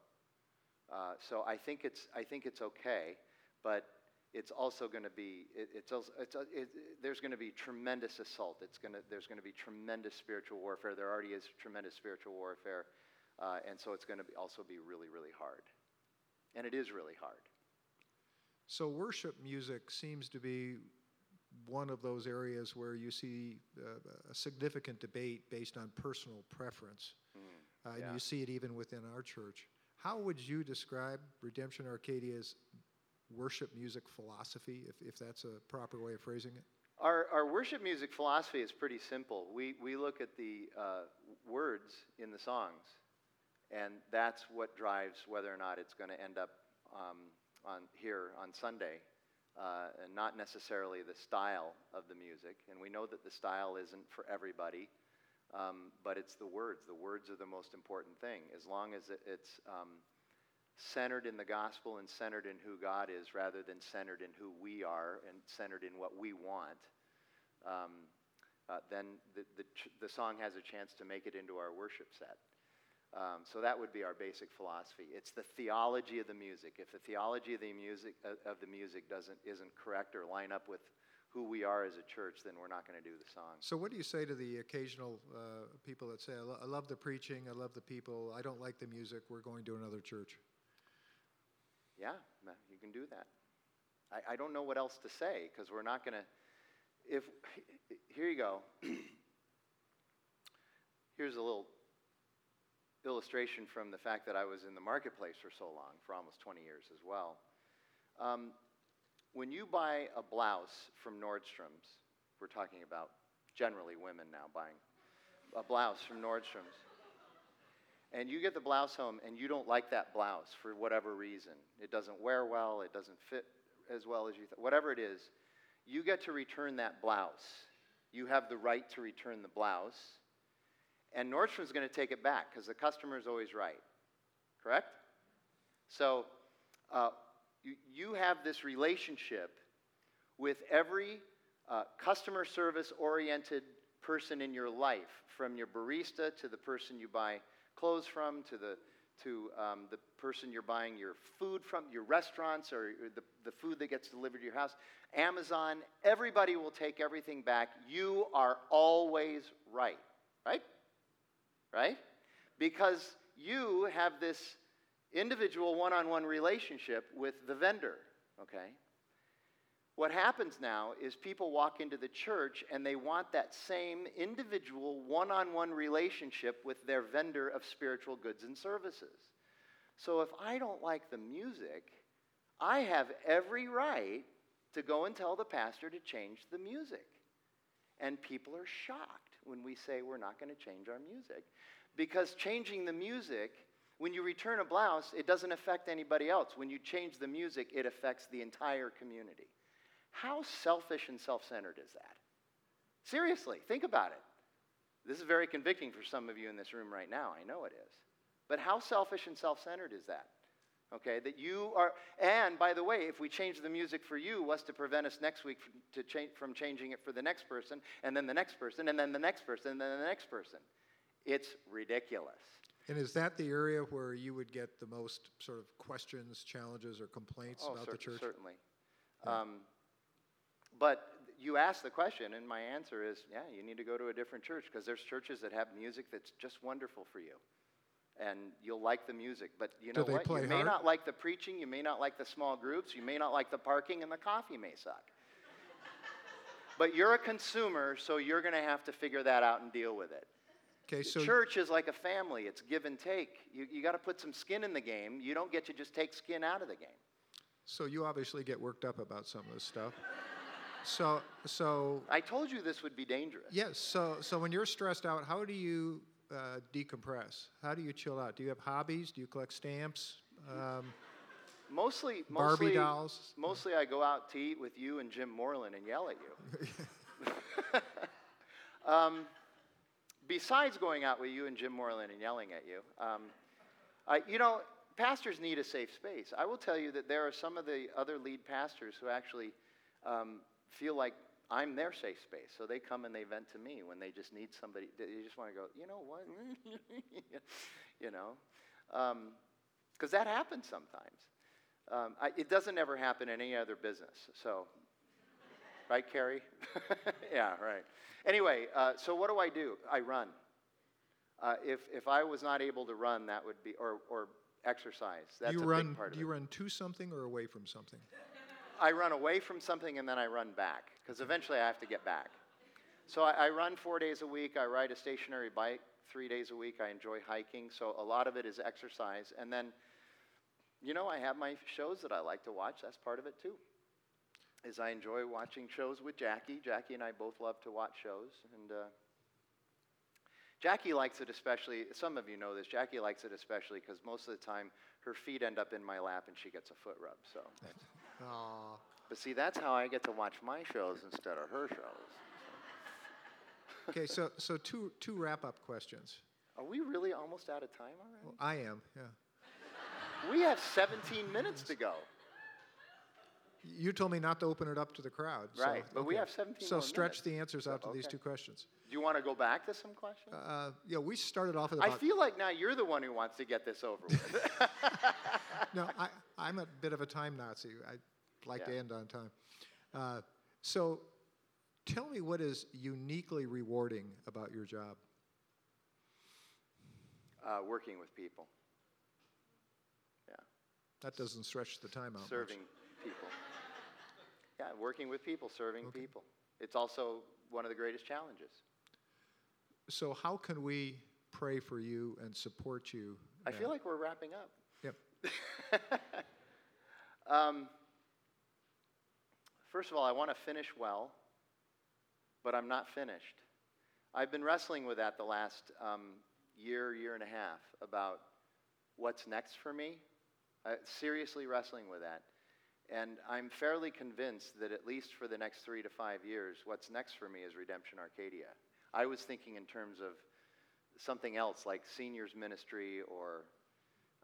Uh, so I think it's I think it's okay, but it's also going to be it, it's, also, it's it, it, there's going to be tremendous assault. It's going to there's going to be tremendous spiritual warfare. There already is tremendous spiritual warfare, uh, and so it's going to also be really really hard, and it is really hard. So worship music seems to be one of those areas where you see uh, a significant debate based on personal preference. Mm, uh, yeah. And you see it even within our church. How would you describe Redemption Arcadia's worship music philosophy, if, if that's a proper way of phrasing it? Our, our worship music philosophy is pretty simple. We, we look at the uh, words in the songs, and that's what drives whether or not it's going to end up um, on, here on Sunday uh, and not necessarily the style of the music. And we know that the style isn't for everybody, um, but it's the words. The words are the most important thing. As long as it, it's um, centered in the gospel and centered in who God is rather than centered in who we are and centered in what we want, um, uh, then the, the, the song has a chance to make it into our worship set. Um, so that would be our basic philosophy. It's the theology of the music. If the theology of the music uh, of the music doesn't isn't correct or line up with who we are as a church, then we're not going to do the song. So, what do you say to the occasional uh, people that say, I, lo- I love the preaching, I love the people, I don't like the music, we're going to another church"? Yeah, you can do that. I, I don't know what else to say because we're not going to. If here you go. Here's a little illustration from the fact that I was in the marketplace for so long, for almost 20 years as well. Um, when you buy a blouse from Nordstrom's, we're talking about generally women now buying a blouse from Nordstrom's, and you get the blouse home and you don't like that blouse for whatever reason, it doesn't wear well, it doesn't fit as well as you thought, whatever it is, you get to return that blouse. You have the right to return the blouse and Nordstrom's going to take it back because the customer is always right. Correct? So uh, you, you, have this relationship with every uh, customer service oriented person in your life, from your barista to the person you buy clothes from to the to um, the person you're buying your food from, your restaurants, or the, the food that gets delivered to your house, Amazon, everybody will take everything back. You are always right, right? Right? Because you have this individual one on one relationship with the vendor, okay? What happens now is people walk into the church and they want that same individual one on one relationship with their vendor of spiritual goods and services. So if I don't like the music, I have every right to go and tell the pastor to change the music. And people are shocked when we say we're not going to change our music. Because changing the music, when you return a blouse, it doesn't affect anybody else. When you change the music, it affects the entire community. How selfish and self centered is that? Seriously, think about it. This is very convicting for some of you in this room right now. I know it is. But how selfish and self centered is that? Okay, that you are, and by the way, if we change the music for you, what's to prevent us next week from, to cha- from changing it for the next person, and then the next person, and then the next person, and then the next person? It's ridiculous. And is that the area where you would get the most sort of questions, challenges, or complaints oh, about cer- the church? Certainly. Yeah. Um, but you ask the question, and my answer is yeah, you need to go to a different church because there's churches that have music that's just wonderful for you and you'll like the music. But you know what? You may hard? not like the preaching, you may not like the small groups, you may not like the parking, and the coffee may suck. but you're a consumer, so you're going to have to figure that out and deal with it. Okay, so church is like a family. It's give and take. You, you got to put some skin in the game. You don't get to just take skin out of the game. So you obviously get worked up about some of this stuff. So, so I told you this would be dangerous. Yes. So, so when you're stressed out, how do you uh, decompress? How do you chill out? Do you have hobbies? Do you collect stamps? Um, mostly, Barbie mostly, dolls. Mostly, I go out to eat with you and Jim Moreland and yell at you. um, besides going out with you and Jim Moreland and yelling at you, um, I, you know, pastors need a safe space. I will tell you that there are some of the other lead pastors who actually um, feel like I'm their safe space. So they come and they vent to me when they just need somebody. They just want to go, you know what? you know. Um, Because that happens sometimes. Um, I, it doesn't ever happen in any other business. So, right, Carrie? yeah, right. Anyway, uh, so what do I do? I run. Uh, if, if I was not able to run, that would be, or, or exercise. That's you a run, big part of do of you run to something or away from something? I run away from something and then I run back because eventually I have to get back. So I, I run four days a week. I ride a stationary bike three days a week. I enjoy hiking. So a lot of it is exercise. And then, you know, I have my shows that I like to watch. That's part of it too. Is I enjoy watching shows with Jackie. Jackie and I both love to watch shows. And uh, Jackie likes it especially, some of you know this, Jackie likes it especially because most of the time her feet end up in my lap and she gets a foot rub. So. Aw. But see, that's how I get to watch my shows instead of her shows. Okay, so, so two, two wrap-up questions. Are we really almost out of time already? Well, I am, yeah. We have 17 minutes to go. You told me not to open it up to the crowd. so- Right, but we have 17 So stretch minutes. the answers out to these two questions. Do you want to go back to some questions? Uh, yeah, we started off with I feel like now you're the one who wants to get this over with. no, I, I'm a bit of a time Nazi. I like to end on time. Uh, so, tell me what is uniquely rewarding about your job. uh, working with people. Yeah, That doesn't stretch the time out. much. serving people. Yeah, working with people, serving people. It's also one of the greatest challenges. So, how can we pray for you and support you? I feel like we're wrapping up. Yep. Um, first of all, I want to finish well, but I'm not finished. I've been wrestling with that the last um, year, year and a half about what's next for me. Uh, seriously wrestling with that. And I'm fairly convinced that at least for the next three to five years, what's next for me is Redemption Arcadia. I was thinking in terms of something else like seniors ministry or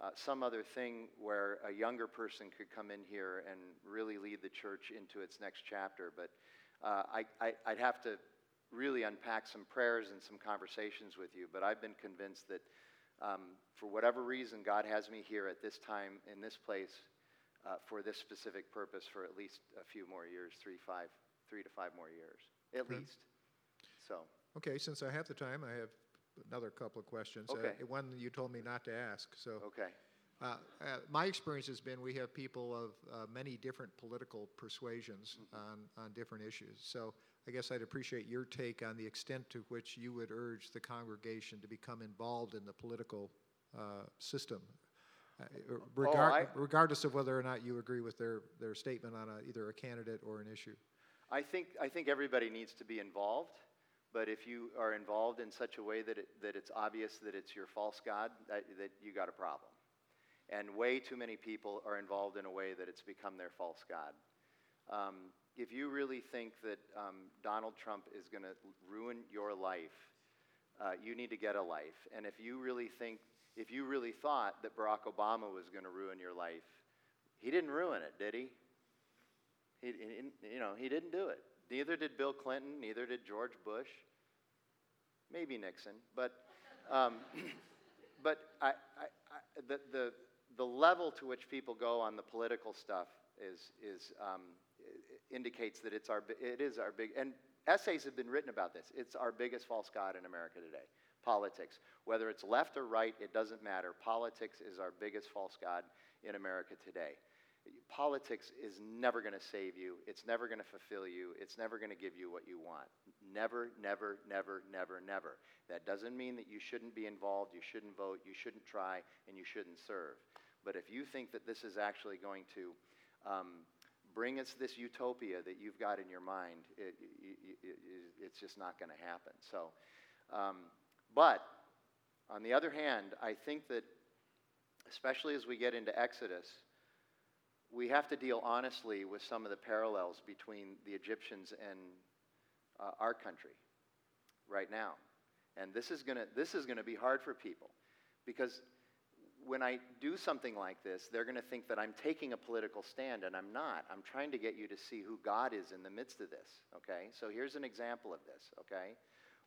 uh, some other thing where a younger person could come in here and really lead the church into its next chapter. But uh, I, I, I'd have to really unpack some prayers and some conversations with you. But I've been convinced that um, for whatever reason, God has me here at this time in this place uh, for this specific purpose for at least a few more years three, five, three to five more years, at Okay. least. So, Okay, since I have the time, I have another couple of questions. Uh, Okay. one you told me not to ask. So, okay. uh, uh, my experience has been we have people of uh, many different political persuasions on, on different issues. So, I guess I'd appreciate your take on the extent to which you would urge the congregation to become involved in the political uh, system, uh, regard, I- regardless of whether or not you agree with their, their statement on a, either a candidate or an issue. I think, I think everybody needs to be involved, but if you are involved in such a way that, it, that it's obvious that it's your false God, that, that you got a problem. And way too many people are involved in a way that it's become their false God. Um, if you really think that um, Donald Trump is going to ruin your life, uh, you need to get a life. And if you really think, if you really thought that Barack Obama was going to ruin your life, he didn't ruin it, did he? He, you know, he didn't do it. Neither did Bill Clinton. Neither did George Bush. Maybe Nixon, but um, but I, I, I, the, the the level to which people go on the political stuff is is um, indicates that it's our it is our big and essays have been written about this. It's our biggest false god in America today. Politics, whether it's left or right, it doesn't matter. Politics is our biggest false god in America today. Politics is never going to save you. It's never going to fulfill you. It's never going to give you what you want. Never, never, never, never, never. That doesn't mean that you shouldn't be involved, you shouldn't vote, you shouldn't try, and you shouldn't serve. But if you think that this is actually going to um, bring us this utopia that you've got in your mind, it, it, it, it's just not going to happen. So, um, but on the other hand, I think that especially as we get into Exodus, we have to deal honestly with some of the parallels between the Egyptians and uh, our country right now. And this is going to this is going to be hard for people because when I do something like this, they're going to think that I'm taking a political stand, and I'm not. I'm trying to get you to see who God is in the midst of this, okay? So here's an example of this, okay?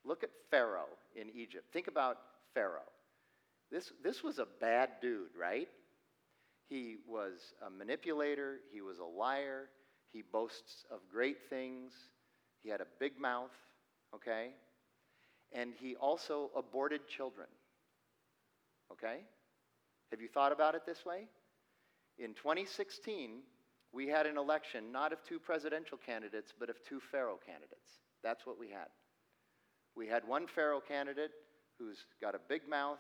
Look at Pharaoh in Egypt. Think about Pharaoh. This, this was a bad dude, right? He was a manipulator. He was a liar. He boasts of great things. He had a big mouth, okay? And he also aborted children, okay? Have you thought about it this way? In 2016, we had an election not of two presidential candidates, but of two Pharaoh candidates. That's what we had. We had one Pharaoh candidate who's got a big mouth,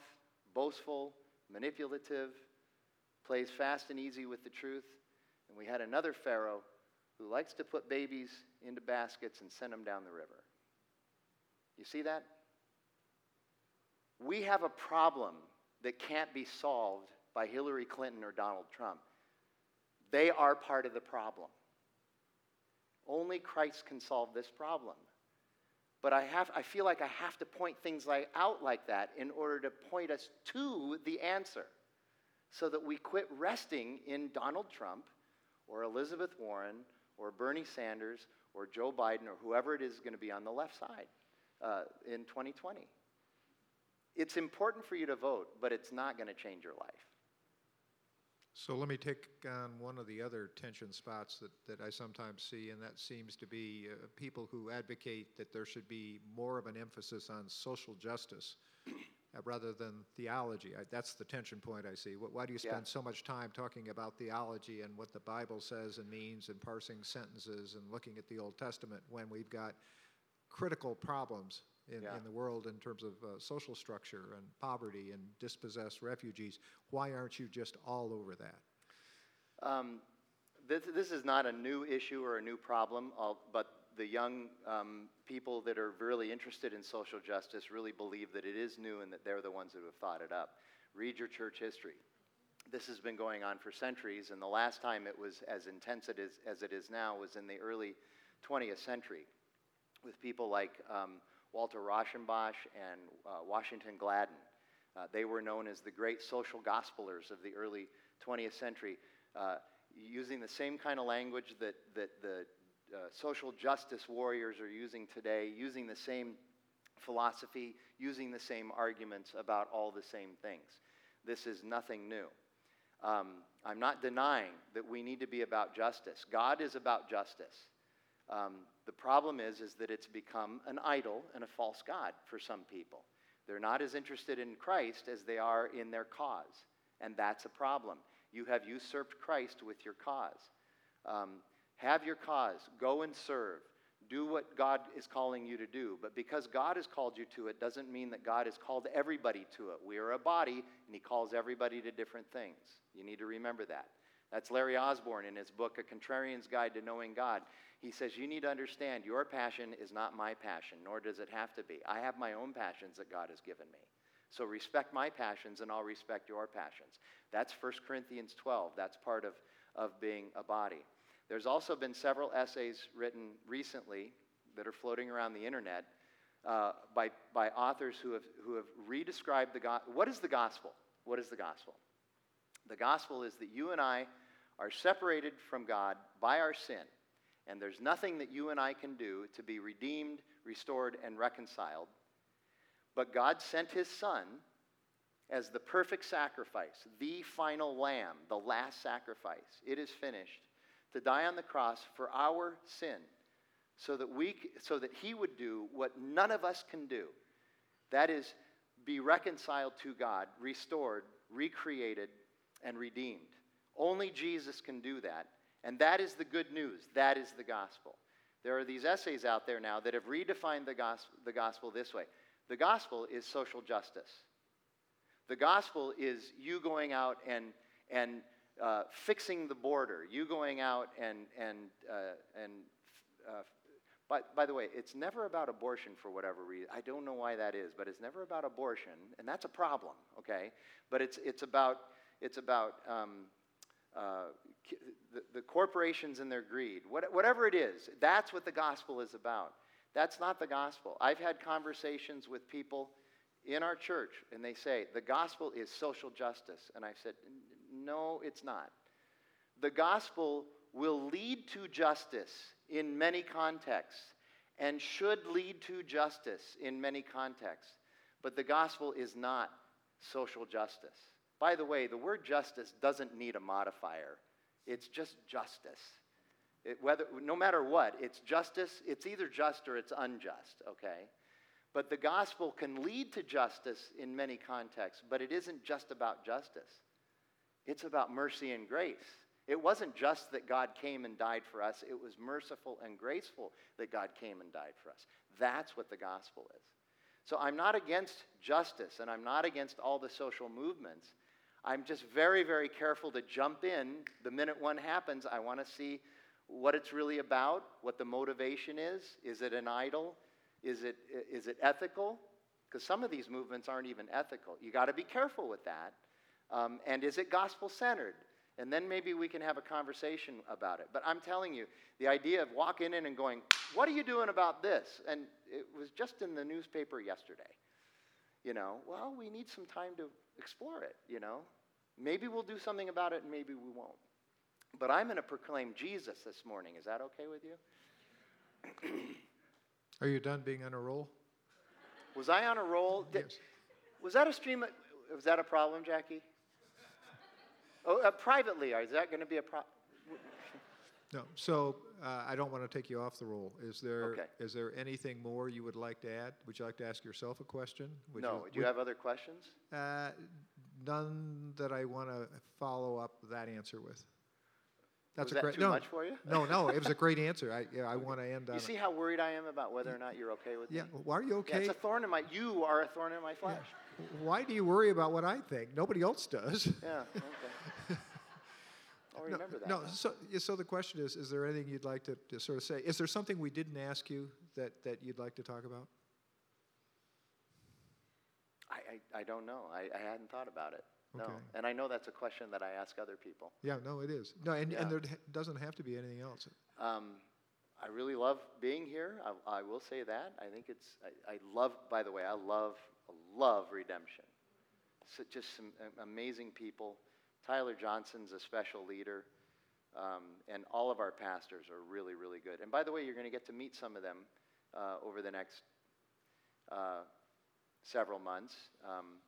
boastful, manipulative, plays fast and easy with the truth. And we had another Pharaoh who likes to put babies into baskets and send them down the river. You see that? We have a problem that can't be solved by Hillary Clinton or Donald Trump. They are part of the problem. Only Christ can solve this problem. But I, have, I feel like I have to point things like, out like that in order to point us to the answer so that we quit resting in Donald Trump or Elizabeth Warren or Bernie Sanders or Joe Biden or whoever it is going to be on the left side uh, in 2020. It's important for you to vote, but it's not going to change your life. So let me take on one of the other tension spots that, that I sometimes see, and that seems to be uh, people who advocate that there should be more of an emphasis on social justice uh, rather than theology. I, that's the tension point I see. Why do you spend Yeah. so much time talking about theology and what the Bible says and means and parsing sentences and looking at the Old Testament when we've got critical problems in, Yeah. in the world in terms of uh, social structure and poverty and dispossessed refugees? Why aren't you just all over that? Um, this, this is not a new issue or a new problem, but the young um, people that are really interested in social justice really believe that it is new and that they're the ones who have thought it up. Read your church history. This has been going on for centuries, and the last time it was as intense it is, as it is now was in the early 20th century with people like um, Walter Rauschenbusch and uh, Washington Gladden. Uh, they were known as the great social gospelers of the early 20th century, uh, using the same kind of language that, that the uh, social justice warriors are using today, using the same philosophy, using the same arguments about all the same things. This is nothing new. Um, I'm not denying that we need to be about justice. God is about justice. Um, the problem is, is that it's become an idol and a false god for some people. They're not as interested in Christ as they are in their cause, and that's a problem. You have usurped Christ with your cause. Um, have your cause. Go and serve. Do what God is calling you to do. But because God has called you to it, doesn't mean that God has called everybody to it. We are a body, and He calls everybody to different things. You need to remember that. That's Larry Osborne in his book, A Contrarian's Guide to Knowing God. He says, You need to understand your passion is not my passion, nor does it have to be. I have my own passions that God has given me. So respect my passions, and I'll respect your passions. That's 1 Corinthians 12. That's part of, of being a body. There's also been several essays written recently that are floating around the internet uh, by, by authors who have, who have redescribed the gospel. What is the gospel? What is the gospel? The gospel is that you and I are separated from God by our sin, and there's nothing that you and I can do to be redeemed, restored, and reconciled. But God sent his Son as the perfect sacrifice, the final lamb, the last sacrifice. It is finished to die on the cross for our sin so that we so that he would do what none of us can do that is be reconciled to god restored recreated and redeemed. Only jesus can do that and that is the good news. That is the gospel. There are these essays out there now that have redefined the gospel, the gospel this way. The gospel is social justice. The gospel is you going out and and uh, fixing the border, you going out and, and, uh, and uh, by, by the way, it's never about abortion for whatever reason. I don't know why that is, but it's never about abortion, and that's a problem, okay? But it's, it's about, it's about um, uh, the, the corporations and their greed. What, whatever it is, that's what the gospel is about. That's not the gospel. I've had conversations with people in our church, and they say, the gospel is social justice. And I said, no, it's not. The gospel will lead to justice in many contexts and should lead to justice in many contexts. But the gospel is not social justice. By the way, the word justice doesn't need a modifier, it's just justice. It, whether, no matter what, it's justice, it's either just or it's unjust, okay? But the gospel can lead to justice in many contexts, but it isn't just about justice. It's about mercy and grace. It wasn't just that God came and died for us, it was merciful and graceful that God came and died for us. That's what the gospel is. So I'm not against justice and I'm not against all the social movements. I'm just very, very careful to jump in the minute one happens. I want to see what it's really about, what the motivation is. Is it an idol? Is it, is it ethical? Because some of these movements aren't even ethical. You got to be careful with that. Um, and is it gospel centered? And then maybe we can have a conversation about it. But I'm telling you, the idea of walking in and going, What are you doing about this? And it was just in the newspaper yesterday. You know, well, we need some time to explore it, you know. Maybe we'll do something about it and maybe we won't. But I'm going to proclaim Jesus this morning. Is that okay with you? Are you done being on a roll? Was I on a roll? Did, Yes. Was that a stream? Of, was that a problem, Jackie? Oh, uh, privately, is that going to be a problem? No. So uh, I don't want to take you off the roll. Is there Okay. is there anything more you would like to add? Would you like to ask yourself a question? Would No. Do you would- have other questions? Uh, none that I want to follow up that answer with. That's Was a that great too no, much for you? no, no. It was a great answer. I yeah, I want to end. You see how worried I am about whether or not you're okay with Yeah. me? Why are you Yeah, okay? it's a thorn in my. You are a thorn in my flesh. Why do you worry about what I think? Nobody else does. Yeah. Okay. I'll No, remember that. No, so, so the question is, is there anything you'd like to, to sort of say? Is there something we didn't ask you that, that you'd like to talk about? I, I, I don't know. I, I hadn't thought about it. No. Okay. And I know that's a question that I ask other people. Yeah, no, it is. No, and, Yeah. and there doesn't have to be anything else. Um, I really love being here. I, I will say that. I think it's, I, I love, by the way, I love, love redemption. So just some amazing people. Tyler Johnson's a special leader. Um, and all of our pastors are really, really good. And by the way, you're going to get to meet some of them uh, over the next uh, several months. Um,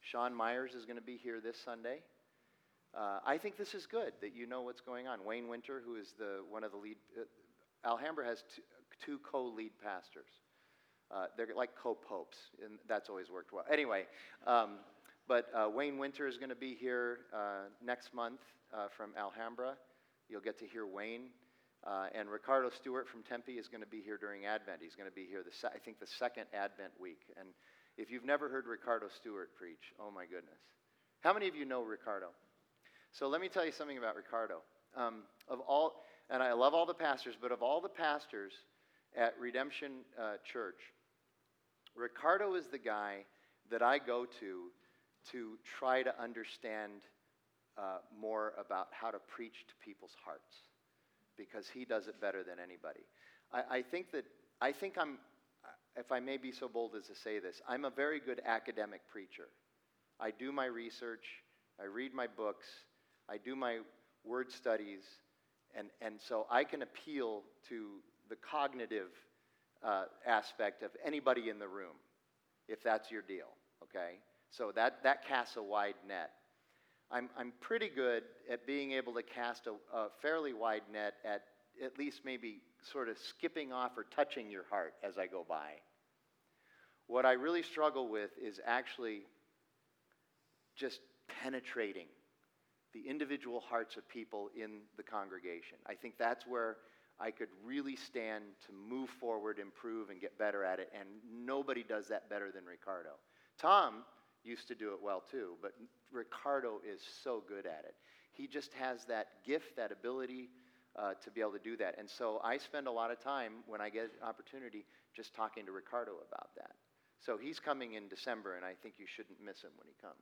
Sean Myers is going to be here this Sunday. Uh, I think this is good that you know what's going on. Wayne Winter, who is the one of the lead, uh, Alhambra has two, co-lead pastors. Uh, they're like co-popes, and that's always worked well. Anyway, um, but uh, Wayne Winter is going to be here uh, next month uh, from Alhambra. You'll get to hear Wayne. And Ricardo Stewart from Tempe is going to be here during Advent. He's going to be here, the se- I think, the second Advent week. And if you've never heard Ricardo Stewart preach, oh my goodness. How many of you know Ricardo? So let me tell you something about Ricardo. Um, of all, and I love all the pastors, but of all the pastors at Redemption uh, Church, Ricardo is the guy that I go to to try to understand uh, more about how to preach to people's hearts because he does it better than anybody. I, I think that I think I'm, if I may be so bold as to say this, I'm a very good academic preacher. I do my research, I read my books, I do my word studies, and, and so I can appeal to the cognitive uh, aspect of anybody in the room, if that's your deal, okay? So that, that casts a wide net. I'm, I'm pretty good at being able to cast a, a fairly wide net at at least maybe sort of skipping off or touching your heart as I go by. What I really struggle with is actually just penetrating the individual hearts of people in the congregation. I think that's where I could really stand to move forward, improve, and get better at it, and nobody does that better than Ricardo. Tom used to do it well too, but Ricardo is so good at it. He just has that gift, that ability uh, to be able to do that. And so I spend a lot of time when I get an opportunity just talking to Ricardo about that. So he's coming in December, and I think you shouldn't miss him when he comes.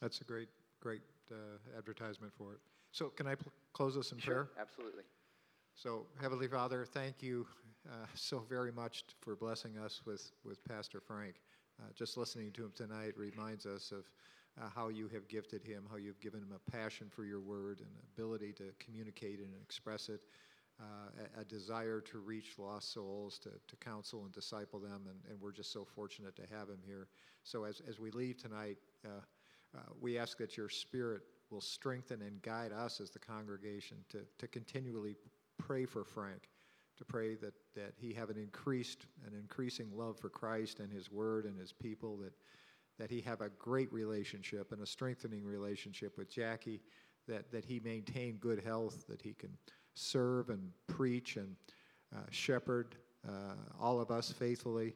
That's a great, great uh, advertisement for it. So can I pl- close this in prayer? absolutely. So, Heavenly Father, thank you uh, so very much for blessing us with, with Pastor Frank. Uh, just listening to him tonight reminds us of uh, how you have gifted him, how you've given him a passion for your word and ability to communicate and express it, a, a desire to reach lost souls, to, to counsel and disciple them, and, and we're just so fortunate to have him here. So, as, as we leave tonight, uh, uh, we ask that your Spirit will strengthen and guide us as the congregation to, to continually pray for Frank, to pray that, that he have an increased, an increasing love for Christ and his word and his people, that, that he have a great relationship and a strengthening relationship with Jackie, that, that he maintain good health, that he can serve and preach and uh, shepherd uh, all of us faithfully,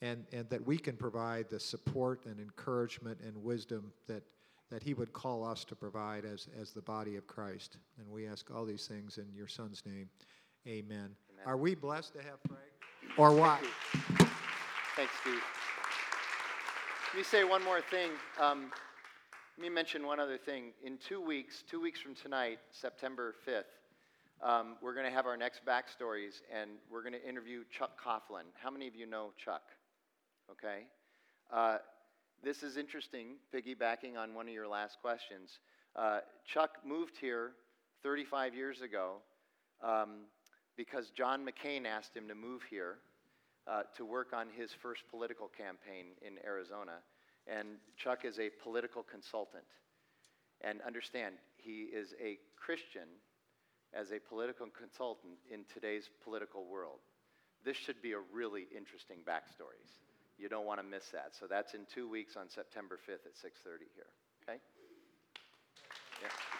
and, and that we can provide the support and encouragement and wisdom that, that he would call us to provide as, as the body of Christ. And we ask all these things in your son's name. Amen. Amen. Are we blessed to have Frank? Or what? Thank you. Thanks, Steve. Let me say one more thing. Um, let me mention one other thing. In two weeks, two weeks from tonight, September 5th, um, we're going to have our next backstories, and we're going to interview Chuck Coughlin. How many of you know Chuck? Okay. Uh, this is interesting, piggybacking on one of your last questions. Uh, Chuck moved here 35 years ago um, because John McCain asked him to move here uh, to work on his first political campaign in Arizona. And Chuck is a political consultant. And understand, he is a Christian as a political consultant in today's political world. This should be a really interesting backstories. You don't want to miss that. So that's in two weeks on September 5th at 6:30 here. Okay? Yeah.